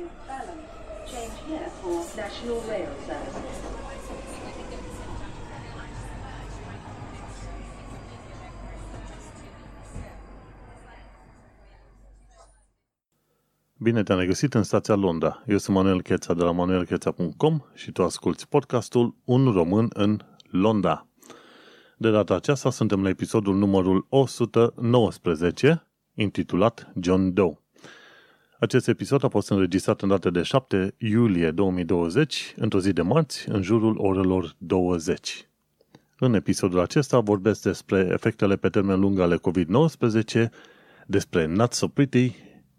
to Balham. Change here for National Rail Service. Bine te-am regăsit în stația Londra. Eu sunt Manuel Cheța de la manuelcheța.com și tu asculti podcastul Un român în Londra. De data aceasta suntem la episodul numărul 119, intitulat John Doe. Acest episod a fost înregistrat în data de 7 iulie 2020, într-o zi de marți, în jurul orelor 20. În episodul acesta vorbesc despre efectele pe termen lung ale COVID-19, despre Not So Pretty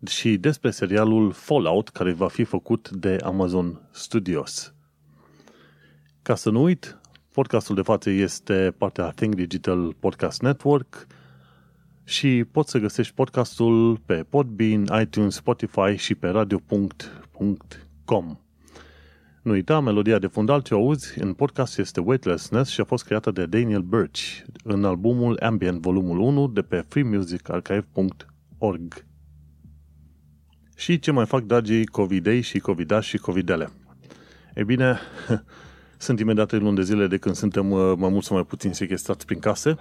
și despre serialul Fallout care va fi făcut de Amazon Studios. Ca să nu uit, podcastul de față este partea Think Digital Podcast Network și poți să găsești podcastul pe Podbean, iTunes, Spotify și pe radio.com. Nu uita, melodia de fundal ce auzi în podcast este Weightlessness și a fost creată de Daniel Birch în albumul Ambient volumul 1 de pe freemusicarchive.org. Și ce mai fac dragii covidei și covidași și covidele? E bine, sunt imediat luni de zile de când suntem uh, mai mult sau mai puțin sequestrați prin case.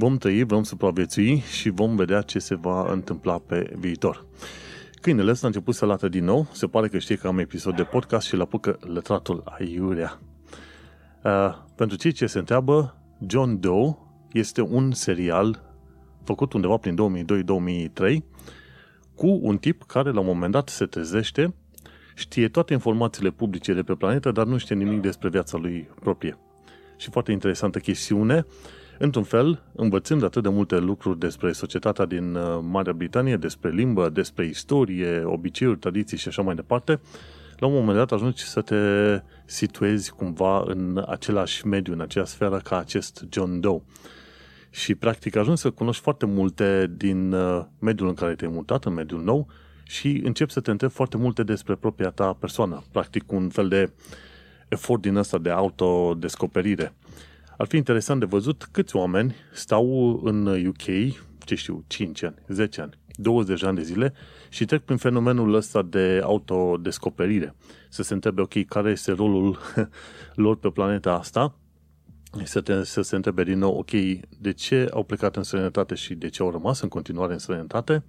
Vom trăi, vom supraviețui și vom vedea ce se va întâmpla pe viitor. Câinele ăsta a început să lată din nou. Se pare că știe că am episod de podcast și la apucă lătratul aiurea. Uh, pentru cei ce se întreabă, John Doe este un serial făcut undeva prin 2002-2003 cu un tip care la un moment dat se trezește, știe toate informațiile publice de pe planetă, dar nu știe nimic despre viața lui proprie. Și foarte interesantă chestiune, într-un fel, învățând atât de multe lucruri despre societatea din uh, Marea Britanie, despre limbă, despre istorie, obiceiuri, tradiții și așa mai departe, la un moment dat ajungi să te situezi cumva în același mediu, în aceeași sferă ca acest John Doe și practic ajungi să cunoști foarte multe din uh, mediul în care te-ai mutat, în mediul nou și începi să te întrebi foarte multe despre propria ta persoană. Practic un fel de efort din ăsta de autodescoperire. Ar fi interesant de văzut câți oameni stau în UK, ce știu, 5 ani, 10 ani, 20 ani de zile și trec prin fenomenul ăsta de autodescoperire. Să se întrebe, ok, care este rolul lor pe planeta asta să, te, să se întrebe din nou, ok, de ce au plecat în străinătate și de ce au rămas în continuare în străinătate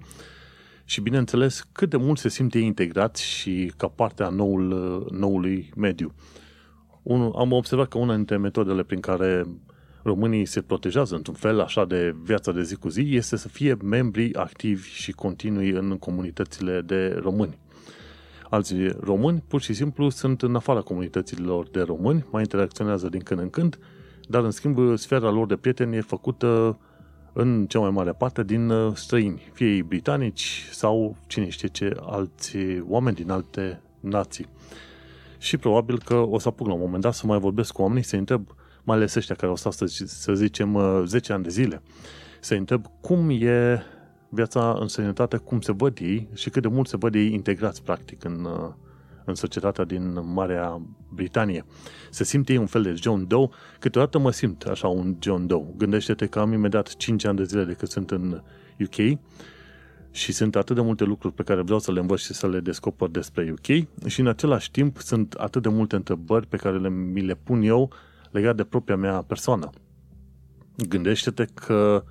și, bineînțeles, cât de mult se simte integrat și ca parte a noul, noului mediu. Un, am observat că una dintre metodele prin care românii se protejează într-un fel așa de viața de zi cu zi este să fie membri activi și continui în comunitățile de români. Alții români pur și simplu sunt în afara comunităților de români, mai interacționează din când în când dar în schimb sfera lor de prieteni e făcută în cea mai mare parte din uh, străini, fie ei britanici sau cine știe ce alți oameni din alte nații. Și probabil că o să apuc la un moment dat să mai vorbesc cu oamenii, să întreb, mai ales ăștia care au stat, să, să zicem, 10 uh, ani de zile, să întreb cum e viața în sănătate, cum se văd ei și cât de mult se văd ei integrați, practic, în, uh, în societatea din Marea Britanie. Se simte un fel de John Doe, câteodată mă simt așa un John Doe. Gândește-te că am imediat 5 ani de zile de când sunt în UK și sunt atât de multe lucruri pe care vreau să le învăț și să le descoper despre UK și în același timp sunt atât de multe întrebări pe care le, mi le pun eu legat de propria mea persoană. Gândește-te că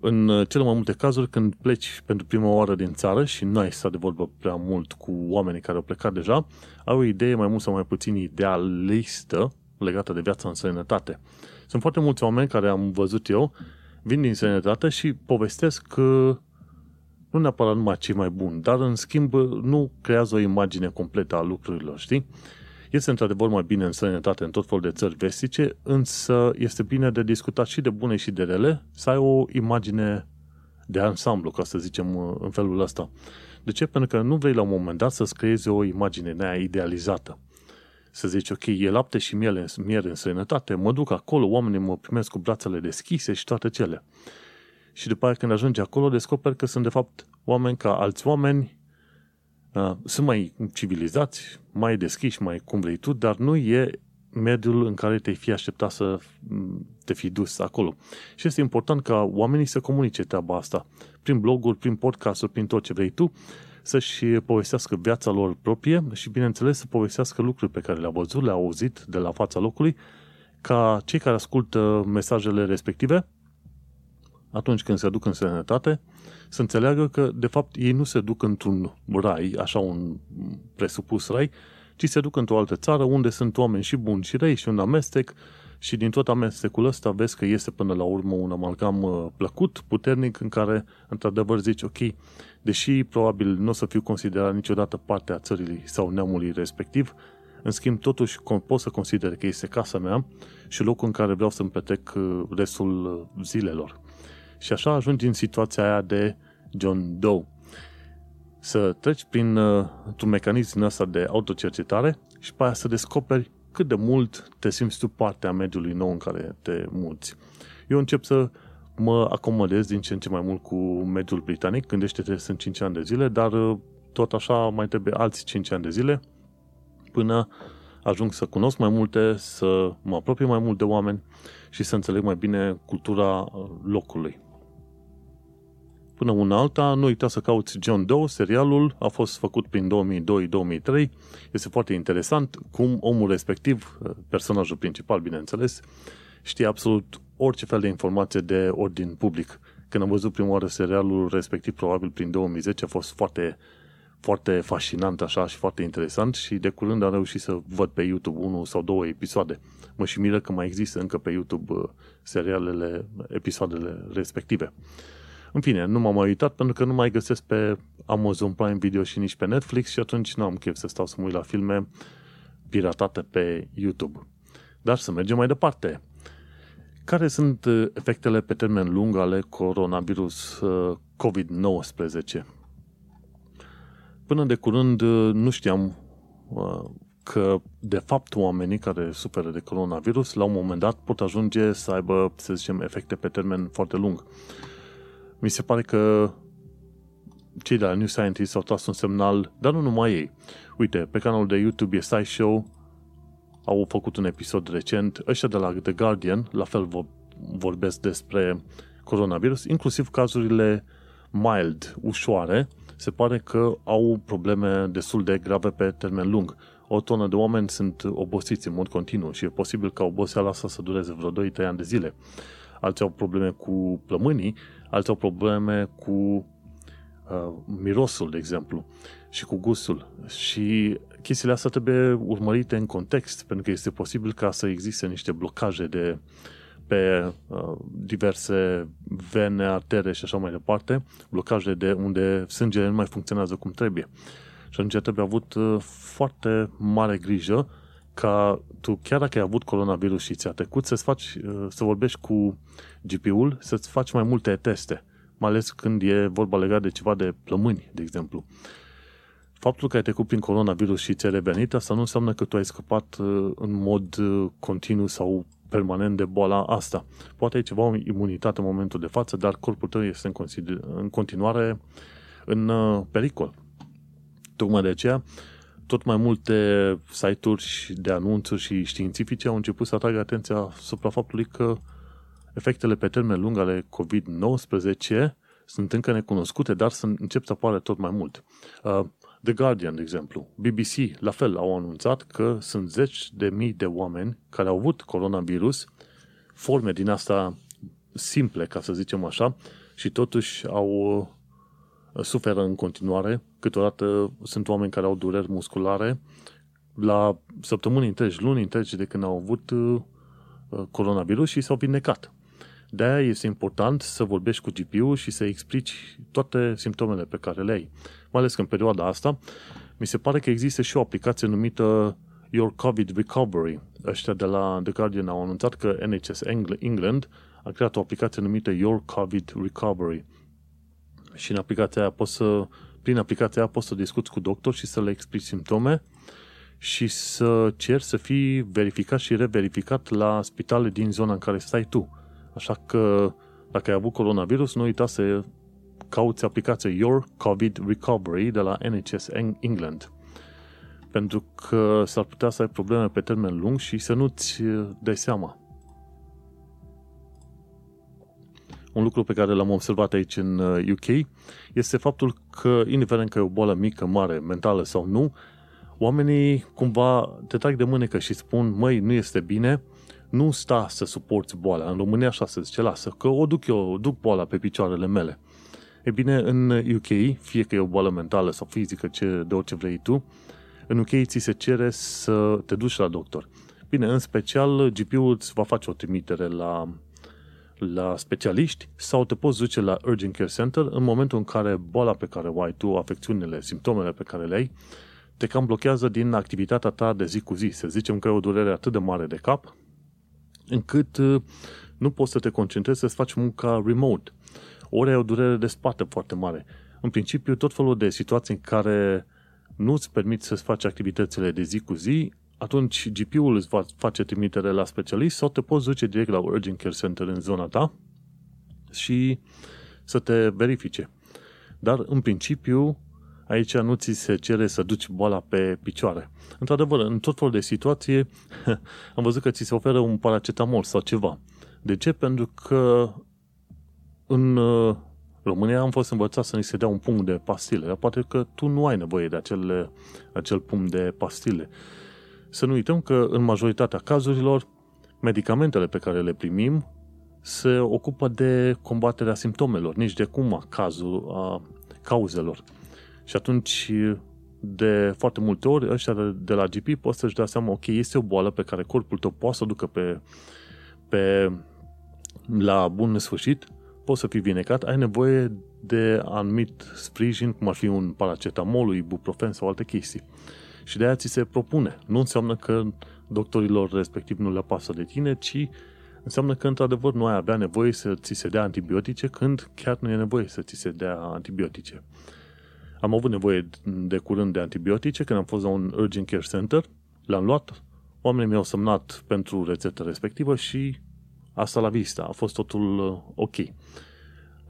în uh, cele mai multe cazuri, când pleci pentru prima oară din țară și nu ai stat de vorbă prea mult cu oamenii care au plecat deja, au o idee mai mult sau mai puțin idealistă legată de viața în sănătate. Sunt foarte mulți oameni care am văzut eu, vin din sănătate și povestesc că nu neapărat numai cei mai buni, dar în schimb nu creează o imagine completă a lucrurilor, știi? Este într-adevăr mai bine în sănătate în tot felul de țări vestice, însă este bine de discutat și de bune și de rele, să ai o imagine de ansamblu, ca să zicem în felul ăsta. De ce? Pentru că nu vrei la un moment dat să-ți creezi o imagine nea idealizată. Să zici, ok, e lapte și miere, miere în sănătate, mă duc acolo, oamenii mă primesc cu brațele deschise și toate cele. Și după aia când ajungi acolo, descoperi că sunt de fapt oameni ca alți oameni, Uh, sunt mai civilizați, mai deschiși, mai cum vrei tu, dar nu e mediul în care te-ai fi așteptat să mm, te fi dus acolo. Și este important ca oamenii să comunice treaba asta prin bloguri, prin podcasturi, prin tot ce vrei tu, să-și povestească viața lor proprie și, bineînțeles, să povestească lucruri pe care le-au văzut, le-au auzit de la fața locului, ca cei care ascultă mesajele respective, atunci când se duc în sănătate, să înțeleagă că, de fapt, ei nu se duc într-un rai, așa un presupus rai, ci se duc într-o altă țară unde sunt oameni și buni și răi și un amestec și din tot amestecul ăsta vezi că este până la urmă un amalgam uh, plăcut, puternic, în care, într-adevăr, zici, ok, deși probabil nu o să fiu considerat niciodată parte a țării sau neamului respectiv, în schimb, totuși pot să consider că este casa mea și locul în care vreau să-mi petrec uh, restul uh, zilelor. Și așa ajungi în situația aia de John Doe. Să treci prin uh, un mecanism ăsta de autocercetare și pe aia să descoperi cât de mult te simți tu parte a mediului nou în care te muți. Eu încep să mă acomodez din ce în ce mai mult cu mediul britanic. Gândește-te, sunt 5 ani de zile, dar uh, tot așa mai trebuie alți 5 ani de zile până ajung să cunosc mai multe, să mă apropie mai mult de oameni și să înțeleg mai bine cultura uh, locului. Până una alta, nu uita să cauți John Doe, serialul a fost făcut prin 2002-2003, este foarte interesant cum omul respectiv, uh, personajul principal, bineînțeles, știe absolut orice fel de informație de ordin public. Când am văzut prima oară serialul respectiv, probabil prin 2010, a fost foarte, foarte fascinant așa și foarte interesant și de curând am reușit să văd pe YouTube unul sau două episoade. Mă și miră că mai există încă pe YouTube uh, serialele, episoadele respective. În fine, nu m-am mai uitat pentru că nu mai găsesc pe Amazon Prime Video și nici pe Netflix și atunci nu am chef să stau să mă uit la filme piratate pe YouTube. Dar să mergem mai departe. Care sunt uh, efectele pe termen lung ale coronavirus uh, COVID-19? Până de curând uh, nu știam că de fapt oamenii care suferă de coronavirus la un moment dat pot ajunge să aibă, să zicem, efecte pe termen foarte lung. Mi se pare că cei de la New Scientist au tras un semnal, dar nu numai ei. Uite, pe canalul de YouTube e SciShow, au făcut un episod recent, ăștia de la The Guardian, la fel vorbesc despre coronavirus, inclusiv cazurile mild, ușoare, se pare că au probleme destul de grave pe termen lung. O tonă de oameni sunt obosiți în mod continuu și e posibil ca oboseala asta să dureze vreo 2-3 ani de zile. Alții au probleme cu plămânii, alții au probleme cu uh, mirosul, de exemplu, și cu gustul. Și chestiile astea trebuie urmărite în context, pentru că este posibil ca să existe niște blocaje de pe uh, diverse vene, artere și așa mai departe, blocaje de unde sângele nu mai funcționează cum trebuie. Și atunci trebuie avut uh, foarte mare grijă ca tu, chiar dacă ai avut coronavirus și ți-a trecut, să faci, uh, să vorbești cu GP-ul, să-ți faci mai multe teste, mai ales când e vorba legat de ceva de plămâni, de exemplu. Faptul că ai trecut prin coronavirus și ți-ai revenit, asta nu înseamnă că tu ai scăpat uh, în mod uh, continuu sau permanent de boala asta. Poate ai ceva imunitate în momentul de față, dar corpul tău este în, în continuare în pericol. Tocmai de aceea, tot mai multe site-uri de anunțuri și științifice au început să atragă atenția asupra faptului că efectele pe termen lung ale COVID-19 sunt încă necunoscute, dar sunt, încep să apară tot mai mult. Uh, The Guardian, de exemplu, BBC, la fel, au anunțat că sunt zeci de mii de oameni care au avut coronavirus, forme din asta simple, ca să zicem așa, și totuși au suferă în continuare. Câteodată sunt oameni care au dureri musculare la săptămâni întregi, luni întregi de când au avut uh, coronavirus și s-au vindecat. De-aia este important să vorbești cu GPU și să explici toate simptomele pe care le ai. Mai ales că în perioada asta mi se pare că există și o aplicație numită Your COVID Recovery. Ăștia de la The Guardian au anunțat că NHS England a creat o aplicație numită Your COVID Recovery și în aplicația aia poți să, prin aplicația aia poți să discuți cu doctor și să le explici simptome și să cer să fii verificat și reverificat la spitale din zona în care stai tu. Așa că dacă ai avut coronavirus, nu uita să cauți aplicația Your COVID Recovery de la NHS England. Pentru că s-ar putea să ai probleme pe termen lung și să nu-ți dai seama. Un lucru pe care l-am observat aici în UK uh, este faptul că, indiferent că e o boală mică, mare, mentală sau nu, oamenii cumva te trag de mânecă și spun, măi, nu este bine, nu sta să suporți boala. În România așa se zice, lasă, că o duc eu, duc boala pe picioarele mele. E bine, în UK, fie că e o boală mentală sau fizică, ce, de orice vrei tu, în UK ți se cere să te duci la doctor. Bine, în special, GP-ul îți va face o trimitere la, la specialiști sau te poți duce la Urgent Care Center în momentul în care boala pe care o ai tu, afecțiunile, simptomele pe care le ai, te cam blochează din activitatea ta de zi cu zi. Să zicem că ai o durere atât de mare de cap, încât uh, nu poți să te concentrezi să-ți faci munca remote. Ori ai o durere de spate foarte mare. În principiu, tot felul de situații în care nu îți permit să-ți faci activitățile de zi cu zi, atunci GP-ul îți va face trimitere la specialist sau te poți duce direct la Urgent Care Center în zona ta și să te verifice. Dar, în principiu, aici nu ți se cere să duci boala pe picioare. Într-adevăr, în tot felul de situație, am văzut că ți se oferă un paracetamol sau ceva. De ce? Pentru că în uh, România am fost învățat să ni se dea un pumn de pastile, dar poate că tu nu ai nevoie de acel, acel pumn de pastile. Să nu uităm că în majoritatea cazurilor, medicamentele pe care le primim se ocupă de combaterea simptomelor, nici de cum a, cazul, a cauzelor. Și atunci, de foarte multe ori, ăștia de la GP pot să-și dea seama, ok, este o boală pe care corpul tău poate să o ducă pe, pe, la bun sfârșit, poți să fii vinecat, ai nevoie de anumit sprijin, cum ar fi un paracetamol, ibuprofen sau alte chestii. Și de aia ți se propune. Nu înseamnă că doctorilor respectiv nu le pasă de tine, ci înseamnă că într-adevăr nu ai avea nevoie să ți se dea antibiotice când chiar nu e nevoie să ți se dea antibiotice. Am avut nevoie de curând de antibiotice când am fost la un urgent care center, le-am luat, oamenii mi-au semnat pentru rețeta respectivă și asta la vista, a fost totul uh, ok.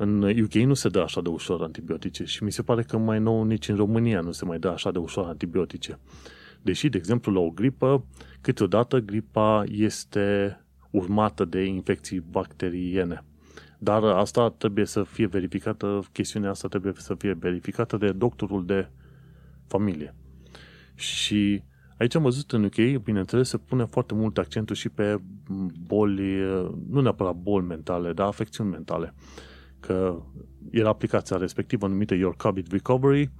În UK nu se dă așa de ușor antibiotice și mi se pare că mai nou nici în România nu se mai dă așa de ușor antibiotice. Deși, de exemplu, la o gripă, câteodată gripa este urmată de infecții bacteriene. Dar asta trebuie să fie verificată, chestiunea asta trebuie să fie verificată de doctorul de familie. Și aici am văzut în UK, bineînțeles, se pune foarte mult accentul și pe boli, nu neapărat boli mentale, dar afecțiuni mentale că era aplicația respectivă numită Your COVID Recovery,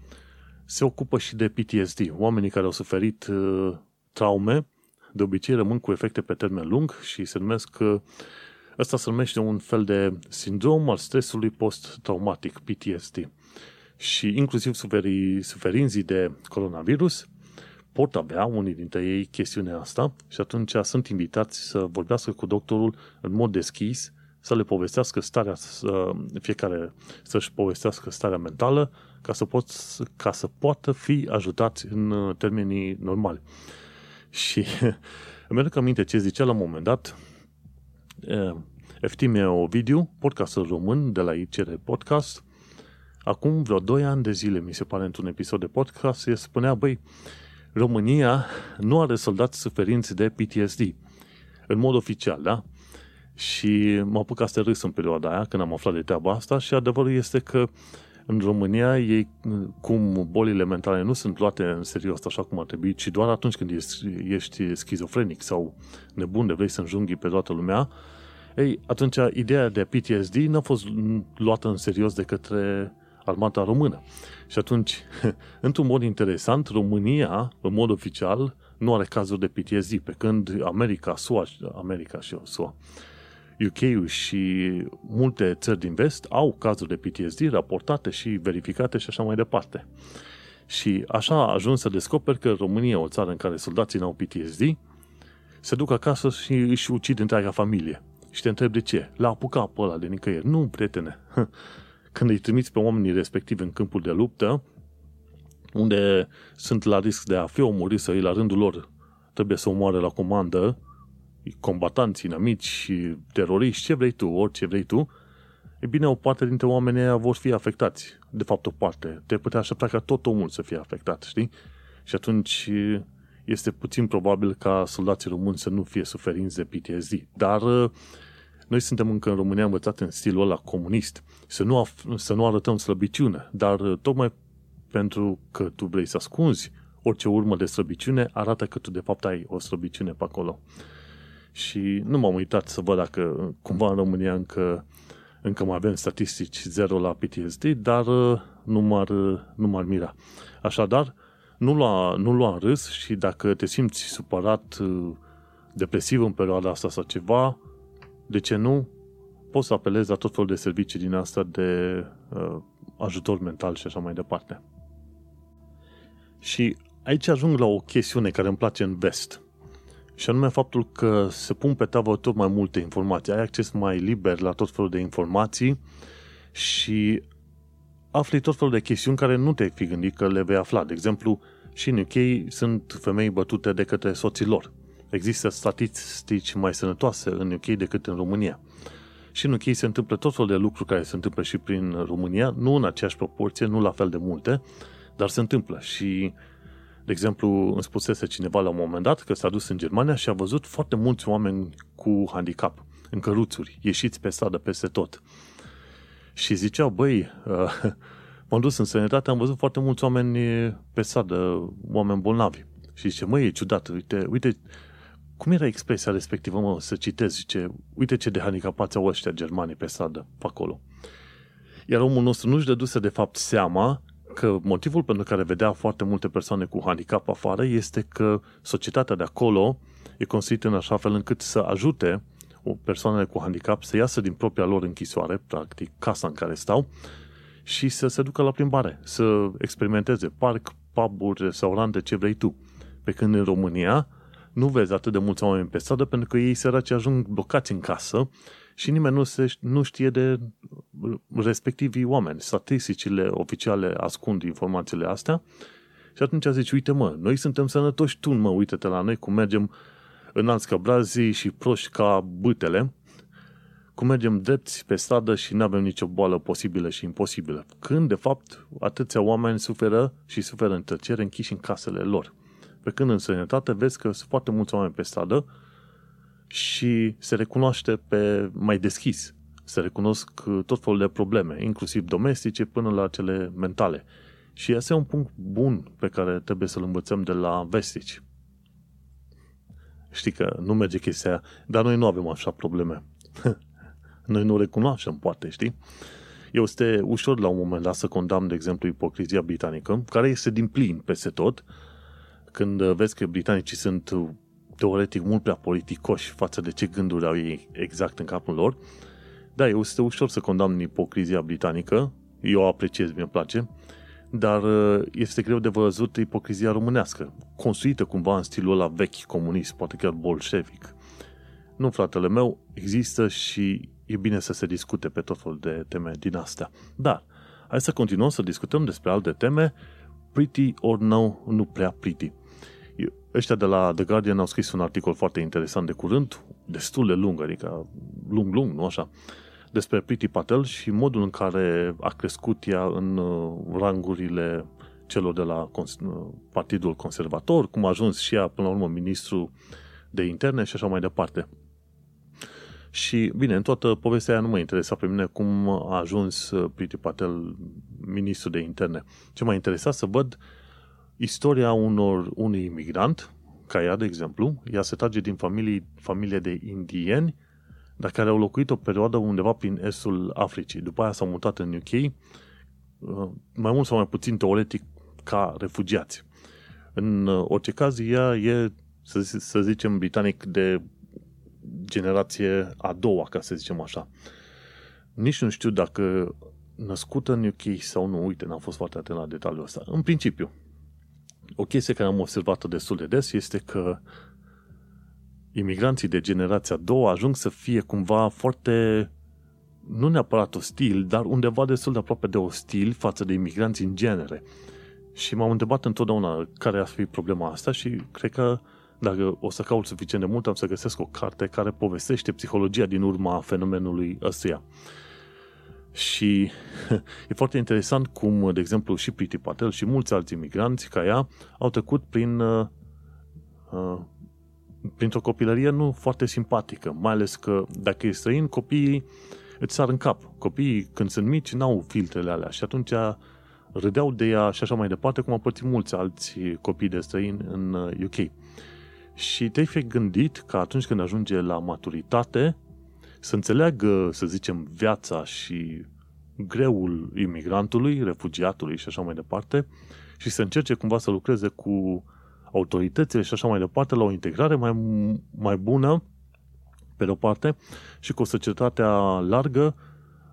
se ocupă și de PTSD. Oamenii care au suferit uh, traume, de obicei rămân cu efecte pe termen lung și se numesc uh, Ăsta se numește un fel de sindrom al stresului post-traumatic, PTSD. Și inclusiv suferi, suferinzii de coronavirus pot avea unii dintre ei chestiunea asta și atunci sunt invitați să vorbească cu doctorul în mod deschis să le povestească starea, să, fiecare să-și povestească starea mentală ca să, pot, ca să poată fi ajutați în uh, termenii normali. Și îmi aduc aminte ce zicea la un moment dat Eftimie Ovidiu, podcastul român de la ICR Podcast, acum vreo 2 ani de zile, mi se pare, într-un episod de podcast, el spunea, băi, România nu are soldați suferinți de PTSD. În mod oficial, da? Și m-a apucat să râs în perioada aia când am aflat de treaba asta și adevărul este că în România ei, cum bolile mentale nu sunt luate în serios așa cum ar trebui, ci doar atunci când ești, ești schizofrenic sau nebun de vrei să înjunghi pe toată lumea, ei, atunci ideea de PTSD n-a fost luată în serios de către armata română. Și atunci, într-un mod interesant, România, în mod oficial, nu are cazuri de PTSD, pe când America, SUA, America și eu, SUA, UK-ul și multe țări din vest au cazuri de PTSD raportate și verificate și așa mai departe. Și așa a ajuns să descoper că România, o țară în care soldații n-au PTSD, se duc acasă și își ucid întreaga familie. Și te întreb de ce. L-a apucat pe ăla de nicăieri. Nu, prietene. Când îi trimiți pe oamenii respectivi în câmpul de luptă, unde sunt la risc de a fi omoriți sau ei la rândul lor trebuie să omoare la comandă, combatanți, inamici, teroriști, ce vrei tu, orice vrei tu, e bine, o parte dintre oamenii aia vor fi afectați. De fapt, o parte. Te putea aștepta ca tot omul să fie afectat, știi? Și atunci este puțin probabil ca soldații români să nu fie suferinți de PTSD. Dar Noi suntem încă în România învățat în stilul ăla comunist, să nu, af- să nu arătăm slăbiciune, dar uh, tocmai pentru că tu vrei să ascunzi orice urmă de slăbiciune, arată că tu de fapt ai o slăbiciune pe acolo. Și nu m-am uitat să văd dacă cumva în România încă, încă mai avem statistici zero la PTSD, dar uh, nu m-ar, uh, nu m-ar mira. Așadar, nu lua, nu lua în râs și dacă te simți supărat, depresiv în perioada asta sau ceva, de ce nu? Poți să apelezi la tot felul de servicii din asta de uh, ajutor mental și așa mai departe. Și aici ajung la o chestiune care îmi place în vest. Și anume faptul că se pun pe tavă tot mai multe informații. Ai acces mai liber la tot felul de informații și afli tot felul de chestiuni care nu te-ai fi gândit că le vei afla. De exemplu, și în UK sunt femei bătute de către soții lor. Există statistici mai sănătoase în UK decât în România. Și în UK se întâmplă tot felul de lucruri care se întâmplă și prin România, nu în aceeași proporție, nu la fel de multe, dar se întâmplă. Și, de exemplu, îmi spusese cineva la un moment dat că s-a dus în Germania și a văzut foarte mulți oameni cu handicap, în căruțuri, ieșiți pe stradă peste tot. Și ziceau, băi, uh, m-am dus în sănătate, am văzut foarte mulți oameni pe stradă, oameni bolnavi. Și zice, măi, e ciudat, uite, uite cum era expresia respectivă, mă, să citez, zice, uite ce de handicapați au ăștia germanii pe stradă, pe acolo. Iar omul nostru nu-și dăduse de fapt seama că motivul pentru care vedea foarte multe persoane cu handicap afară este că societatea de acolo e construită în așa fel încât să ajute o persoanele cu handicap să iasă din propria lor închisoare, practic casa în care stau, și să se ducă la plimbare, să experimenteze parc, pub-uri, restaurante, ce vrei tu. Pe când în România, nu vezi atât de mulți oameni pe stradă pentru că ei săraci ajung blocați în casă și nimeni nu, se, nu știe de respectivii oameni. Statisticile oficiale ascund informațiile astea și atunci zici, uite mă, noi suntem sănătoși, tu mă, uite-te la noi cum mergem în alți căbrazii și proști ca bâtele, cum mergem drepți pe stradă și nu avem nicio boală posibilă și imposibilă. Când, de fapt, atâția oameni suferă și suferă în tăcere închiși în casele lor. Pe când în sănătate vezi că sunt foarte mulți oameni pe stradă și se recunoaște pe mai deschis. Se recunosc tot felul de probleme, inclusiv domestice până la cele mentale. Și ăsta e un punct bun pe care trebuie să-l învățăm de la vestici. Știi că nu merge chestia aia, dar noi nu avem așa probleme. noi nu recunoaștem, poate, știi? Eu este ușor la un moment dat să condamn, de exemplu, ipocrizia britanică, care este din plin peste tot, când vezi că britanicii sunt teoretic mult prea politicoși față de ce gânduri au ei exact în capul lor, da, este ușor să condamn ipocrizia britanică, eu o apreciez, mi-e place, dar este greu de văzut ipocrizia românească, construită cumva în stilul ăla vechi comunist, poate chiar bolșevic. Nu, fratele meu, există și e bine să se discute pe tot felul de teme din astea. Dar, hai să continuăm să discutăm despre alte teme, pretty or no, nu prea pretty ăștia de la The Guardian au scris un articol foarte interesant de curând, destul de lung, adică lung-lung, nu așa, despre Priti Patel și modul în care a crescut ea în uh, rangurile celor de la uh, Partidul Conservator, cum a ajuns și ea până la urmă ministru de interne și așa mai departe. Și, bine, în toată povestea aia nu mă interesa pe mine cum a ajuns uh, Priti Patel ministru de interne. Ce m-a interesat să văd uh, istoria unor, unui imigrant, ca ea, de exemplu, ea se trage din familie, familie de indieni, dar care au locuit o perioadă undeva prin estul Africii. După aia s-au mutat în UK, uh, mai mult sau mai puțin teoretic, ca refugiați. În uh, orice caz, ea e, să, să zicem, britanic de generație a doua, ca să zicem așa. Nici nu știu dacă născută în UK sau nu, uite, n-am fost foarte atent la detaliul ăsta. În principiu, o chestie care am observat-o destul de des este că imigranții de generația a doua ajung să fie cumva foarte, nu neapărat ostil, dar undeva destul de aproape de ostil față de imigranții în genere. Și m-am întrebat întotdeauna care ar fi problema asta și cred că dacă o să caut suficient de mult, am să găsesc o carte care povestește psihologia din urma fenomenului ăstuia. Și e foarte interesant cum, de exemplu, și Priti Patel și mulți alți imigranți ca ea au trecut prin uh, uh, printr-o copilărie nu foarte simpatică, mai ales că dacă e străin, copiii îți sar în cap. Copiii, când sunt mici, n-au filtrele alea și atunci râdeau de ea și așa mai departe, cum au părțit mulți alți copii de străini în UK. Uh, și te-ai fi gândit că atunci când ajunge la maturitate, să înțeleagă, să zicem, viața și greul imigrantului, refugiatului și așa mai departe, și să încerce cumva să lucreze cu autoritățile și așa mai departe la o integrare mai, mai bună, pe de-o parte, și cu societatea largă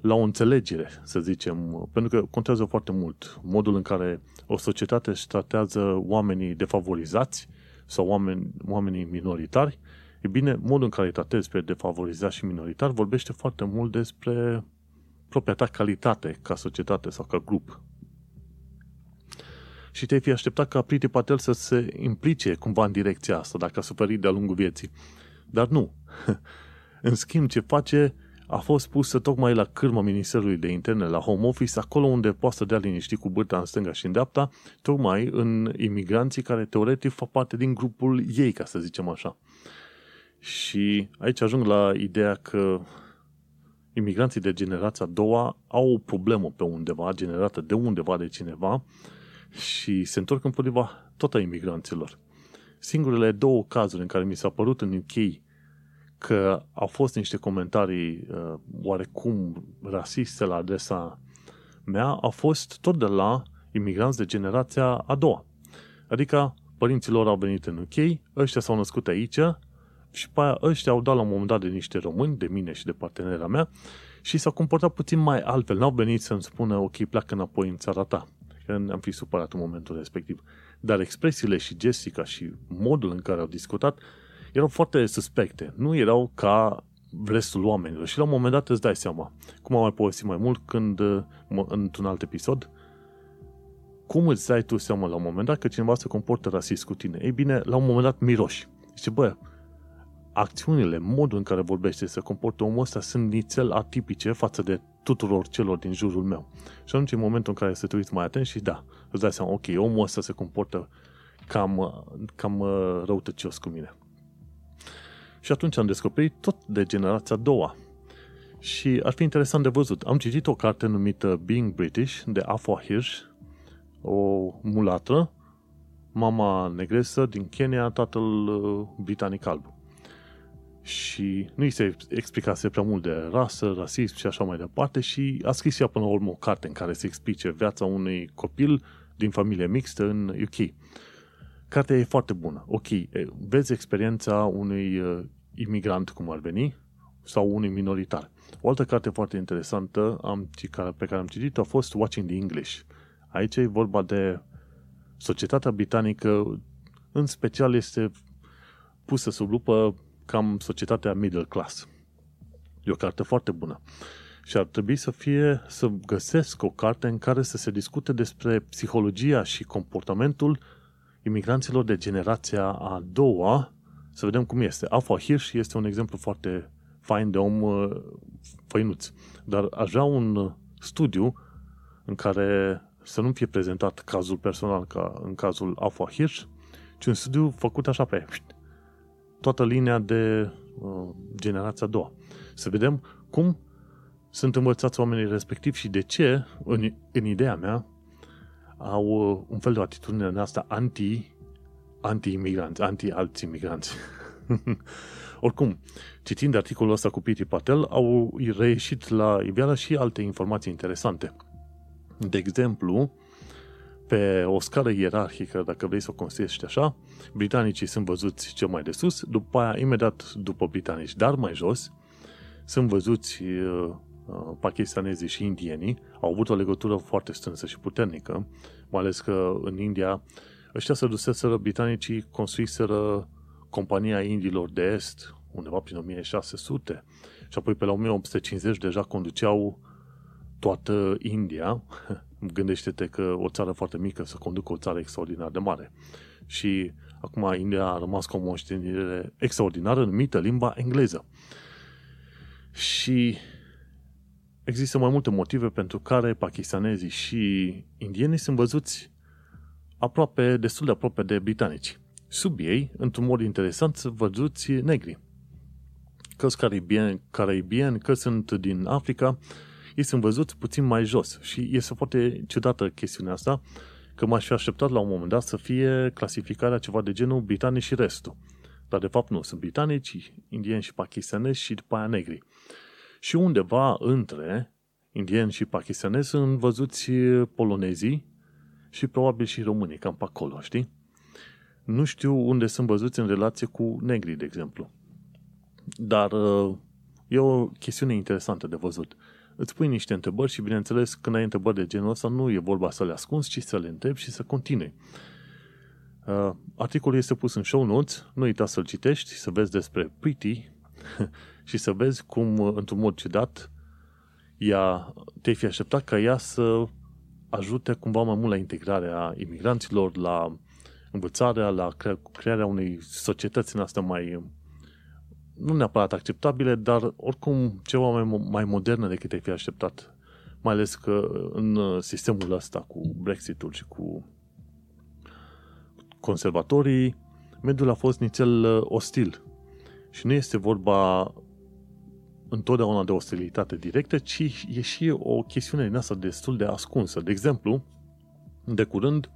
la o înțelegere, să zicem, pentru că contează foarte mult modul în care o societate își tratează oamenii defavorizați sau oameni, oamenii minoritari, e bine, modul în care îi tratezi pe defavorizați și minoritari vorbește foarte mult despre propria ta calitate ca societate sau ca grup. Și te-ai fi așteptat ca Priti Patel să se implice cumva în direcția asta, dacă a suferit de-a lungul vieții. Dar nu. în schimb, ce face a fost pusă tocmai la cârma Ministerului de Interne, la Home Office, acolo unde poate să dea liniștit cu bârta în stânga și în dreapta, tocmai în imigranții care teoretic fac parte din grupul ei, ca să zicem așa. Și aici ajung la ideea că imigranții de generația a doua au o problemă pe undeva, generată de undeva de cineva, și se întorc împotriva tot a imigranților. Singurele două cazuri în care mi s-a părut în UK că au fost niște comentarii uh, oarecum rasiste la adresa mea, au fost tot de la imigranți de generația a doua. Adică părinții lor au venit în UK, ăștia s-au născut aici și pe aia ăștia au dat la un moment dat de niște români, de mine și de partenera mea, și s-au comportat puțin mai altfel. N-au venit să-mi spună, ok, pleacă înapoi în țara ta. Că am fi supărat în momentul respectiv. Dar expresiile și gestica și modul în care au discutat erau foarte suspecte. Nu erau ca restul oamenilor. Și la un moment dat îți dai seama, cum am mai povestit mai mult când, într-un alt episod, cum îți dai tu seama la un moment dat că cineva se comportă rasist cu tine? Ei bine, la un moment dat miroși. Zice, bă, acțiunile, modul în care vorbește, se comportă omul ăsta sunt nițel atipice față de tuturor celor din jurul meu. Și atunci, în momentul în care să te uiți mai atent și da, îți dai seama, ok, omul ăsta se comportă cam, cam uh, răutăcios cu mine. Și atunci am descoperit tot de generația a doua. Și ar fi interesant de văzut. Am citit o carte numită Being British de Afua Hirsch, o mulatră, mama negresă din Kenya, tatăl uh, britanic alb și nu i se explicase prea mult de rasă, rasism și așa mai departe și a scris ea până la urmă o carte în care se explice viața unui copil din familie mixtă în UK. Cartea e foarte bună. Ok, vezi experiența unui uh, imigrant, cum ar veni, sau unui minoritar. O altă carte foarte interesantă am, pe care am citit-o a fost Watching the English. Aici e vorba de societatea britanică, în special este pusă sub lupă cam societatea middle class. E o carte foarte bună. Și ar trebui să fie, să găsesc o carte în care să se discute despre psihologia și comportamentul imigranților de generația a doua, să vedem cum este. Alpha Hirsch este un exemplu foarte fain de om uh, făinuț. Dar aș vrea un studiu în care să nu fie prezentat cazul personal ca în cazul Alpha Hirsch, ci un studiu făcut așa pe toată linia de uh, generația a doua. Să vedem cum sunt învățați oamenii respectiv și de ce, în, în ideea mea, au uh, un fel de atitudine în asta anti, anti-imigranți, anti-alți imigranți. Oricum, citind articolul ăsta cu Piti Patel, au reieșit la iveală și alte informații interesante. De exemplu, pe o scară ierarhică, dacă vrei să o construiești așa, britanicii sunt văzuți cel mai de sus, după aia, imediat după britanici, dar mai jos, sunt văzuți uh, uh, pakistanezii și indienii, au avut o legătură foarte strânsă și puternică, mai ales că în India ăștia se duseseră, britanicii construiseră compania Indilor de Est, undeva prin 1600, și apoi pe la 1850 deja conduceau toată India, gândește-te că o țară foarte mică să conducă o țară extraordinar de mare. Și acum India a rămas cu o moștenire extraordinară numită limba engleză. Și există mai multe motive pentru care pakistanezii și indienii sunt văzuți aproape, destul de aproape de britanici. sub ei, într-un mod interesant, văzuți negri. Că sunt caribieni, caraibieni, că sunt din Africa, ei sunt văzuți puțin mai jos. Și este foarte ciudată chestiunea asta, că m-aș fi așteptat la un moment dat să fie clasificarea ceva de genul britanici și restul. Dar de fapt nu, sunt britanici, indieni și pakistanezi și după aia negri. Și undeva între indieni și pakistanezi sunt văzuți polonezii și probabil și românii, cam pe acolo, știi? Nu știu unde sunt văzuți în relație cu negri, de exemplu. Dar uh, e o chestiune interesantă de văzut. Îți pui niște întrebări și, bineînțeles, când ai întrebări de genul ăsta, nu e vorba să le ascunzi, ci să le întrebi și să continui. Uh, articolul este pus în show notes, nu uita să-l citești, să vezi despre Pretty și să vezi cum, într-un mod ciudat, ea, te-ai fi așteptat ca ea să ajute cumva mai mult la integrarea imigranților, la învățarea, la cre- crearea unei societăți în asta mai, nu neapărat acceptabile, dar oricum ceva mai, mai modernă decât ai fi așteptat. Mai ales că în sistemul ăsta cu Brexit-ul și cu conservatorii, mediul a fost nițel uh, ostil. Și nu este vorba întotdeauna de ostilitate directă, ci e și o chestiune din asta destul de ascunsă. De exemplu, de curând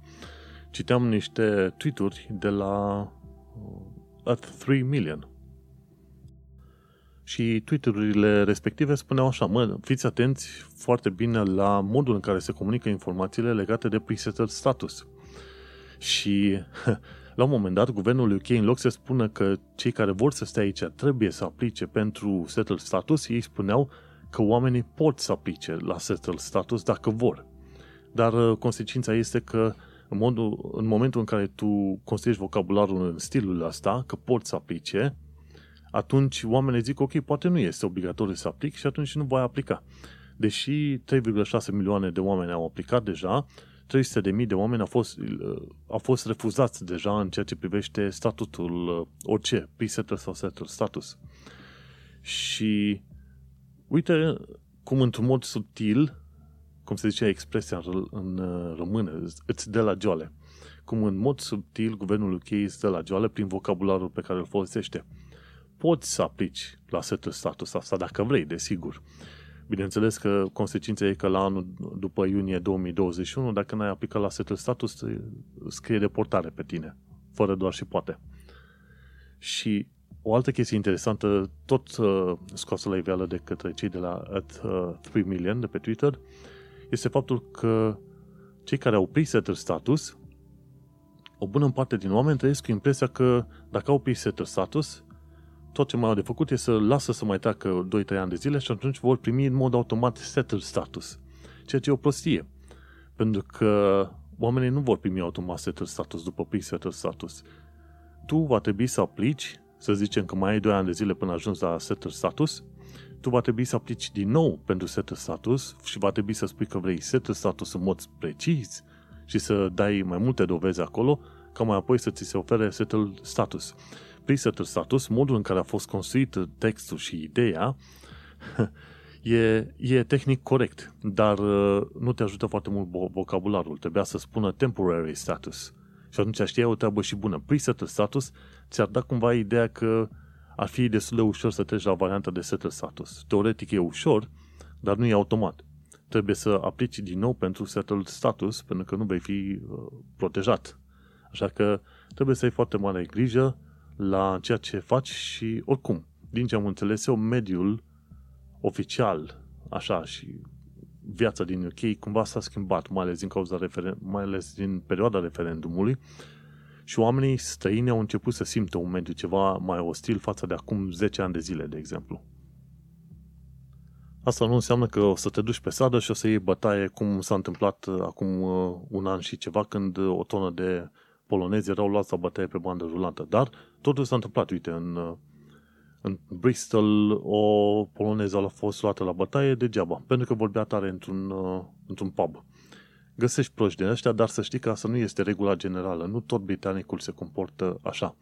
citeam niște tweet-uri de la uh, Earth 3 Million. Și tweet-urile respective spuneau așa, mă, fiți atenți foarte bine la modul în care se comunică informațiile legate de presettled status. Și la un moment dat, guvernul UK, în loc să spună că cei care vor să stea aici trebuie să aplice pentru settled status, ei spuneau că oamenii pot să aplice la settled status dacă vor. Dar uh, consecința este că în, modul, în momentul în care tu construiești vocabularul în stilul ăsta, că poți să aplice, atunci oamenii zic, ok, poate nu este obligatoriu să aplic și atunci nu voi aplica. Deși 3,6 milioane de oameni au aplicat deja, 300.000 de oameni au fost, au fost refuzați deja în ceea ce privește statutul orice, pre-settled sau settled status. Și uite cum într-un mod subtil, cum se zice expresia în română, îți dă la joale. Cum în mod subtil guvernul UK îți dă la joale prin vocabularul pe care îl folosește. Poți să aplici la settled status asta dacă vrei, desigur. Bineînțeles că consecința e că la anul după iunie 2021, dacă n-ai aplicat la setul status, scrie deportare pe tine, fără doar și poate. Și o altă chestie interesantă, tot uh, scoasă la iveală de către cei de la at, uh, 3 Million de pe Twitter, este faptul că cei care au presetter status, o bună parte din oameni trăiesc cu impresia că dacă au presetter status, tot ce mai au de făcut e să lasă să mai treacă 2-3 ani de zile și atunci vor primi în mod automat settled status. Ceea ce e o prostie. Pentru că oamenii nu vor primi automat settled status după pre-settled status. Tu va trebui să aplici, să zicem că mai ai 2 ani de zile până ajungi la settled status, tu va trebui să aplici din nou pentru settled status și va trebui să spui că vrei settled status în mod precis și să dai mai multe dovezi acolo, ca mai apoi să ți se ofere settled status presetul status, modul în care a fost construit textul și ideea, e, e tehnic corect, dar uh, nu te ajută foarte mult vocabularul. Trebuia să spună temporary status. Și atunci știai o treabă și bună. Presetul status ți-ar da cumva ideea că ar fi destul de ușor să treci la varianta de settled status. Teoretic e ușor, dar nu e automat. Trebuie să aplici din nou pentru settled status, pentru că nu vei fi uh, protejat. Așa că trebuie să ai foarte mare grijă la ceea ce faci și oricum, din ce am înțeles eu, mediul oficial, așa, și viața din UK cumva s-a schimbat, mai ales din cauza referen- mai ales din perioada referendumului și oamenii străini au început să simtă un mediu ceva mai ostil față de acum 10 ani de zile, de exemplu. Asta nu înseamnă că o să te duci pe sadă și o să iei bătaie cum s-a întâmplat acum uh, un an și ceva când o tonă de polonezi erau luați la bătaie pe bandă rulantă. Dar totul s-a întâmplat. Uite, în, în Bristol o poloneză a fost luată la bătaie degeaba, pentru că vorbea tare într-un, într-un pub. Găsești proști din ăștia, dar să știi că asta nu este regula generală. Nu tot britanicul se comportă așa.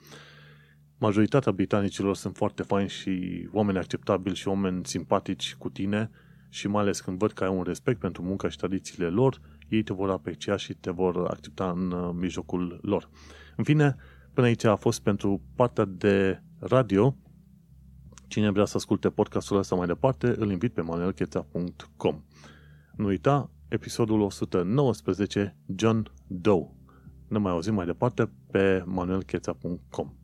Majoritatea britanicilor sunt foarte faini și oameni acceptabili și oameni simpatici cu tine și mai ales când văd că ai un respect pentru munca și tradițiile lor, ei te vor aprecia și te vor accepta în uh, mijlocul lor. În fine, Până aici a fost pentru partea de radio. Cine vrea să asculte podcastul ăsta mai departe, îl invit pe manuelcheța.com. Nu uita, episodul 119, John Doe. Ne mai auzim mai departe pe manuelcheța.com.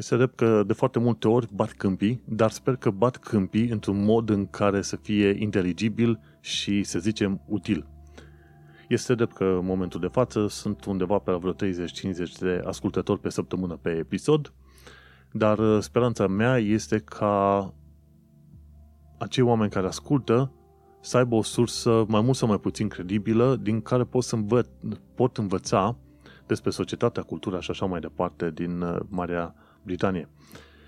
Este drept că de foarte multe ori bat câmpii, dar sper că bat câmpii într-un mod în care să fie inteligibil și, să zicem, util. Este drept că în momentul de față sunt undeva pe la vreo 30-50 de ascultători pe săptămână pe episod, dar uh, speranța mea este ca acei oameni care ascultă să aibă o sursă mai mult sau mai puțin credibilă din care pot, să învă- pot învăța despre societatea, cultura și așa mai departe din uh, Marea Britanie.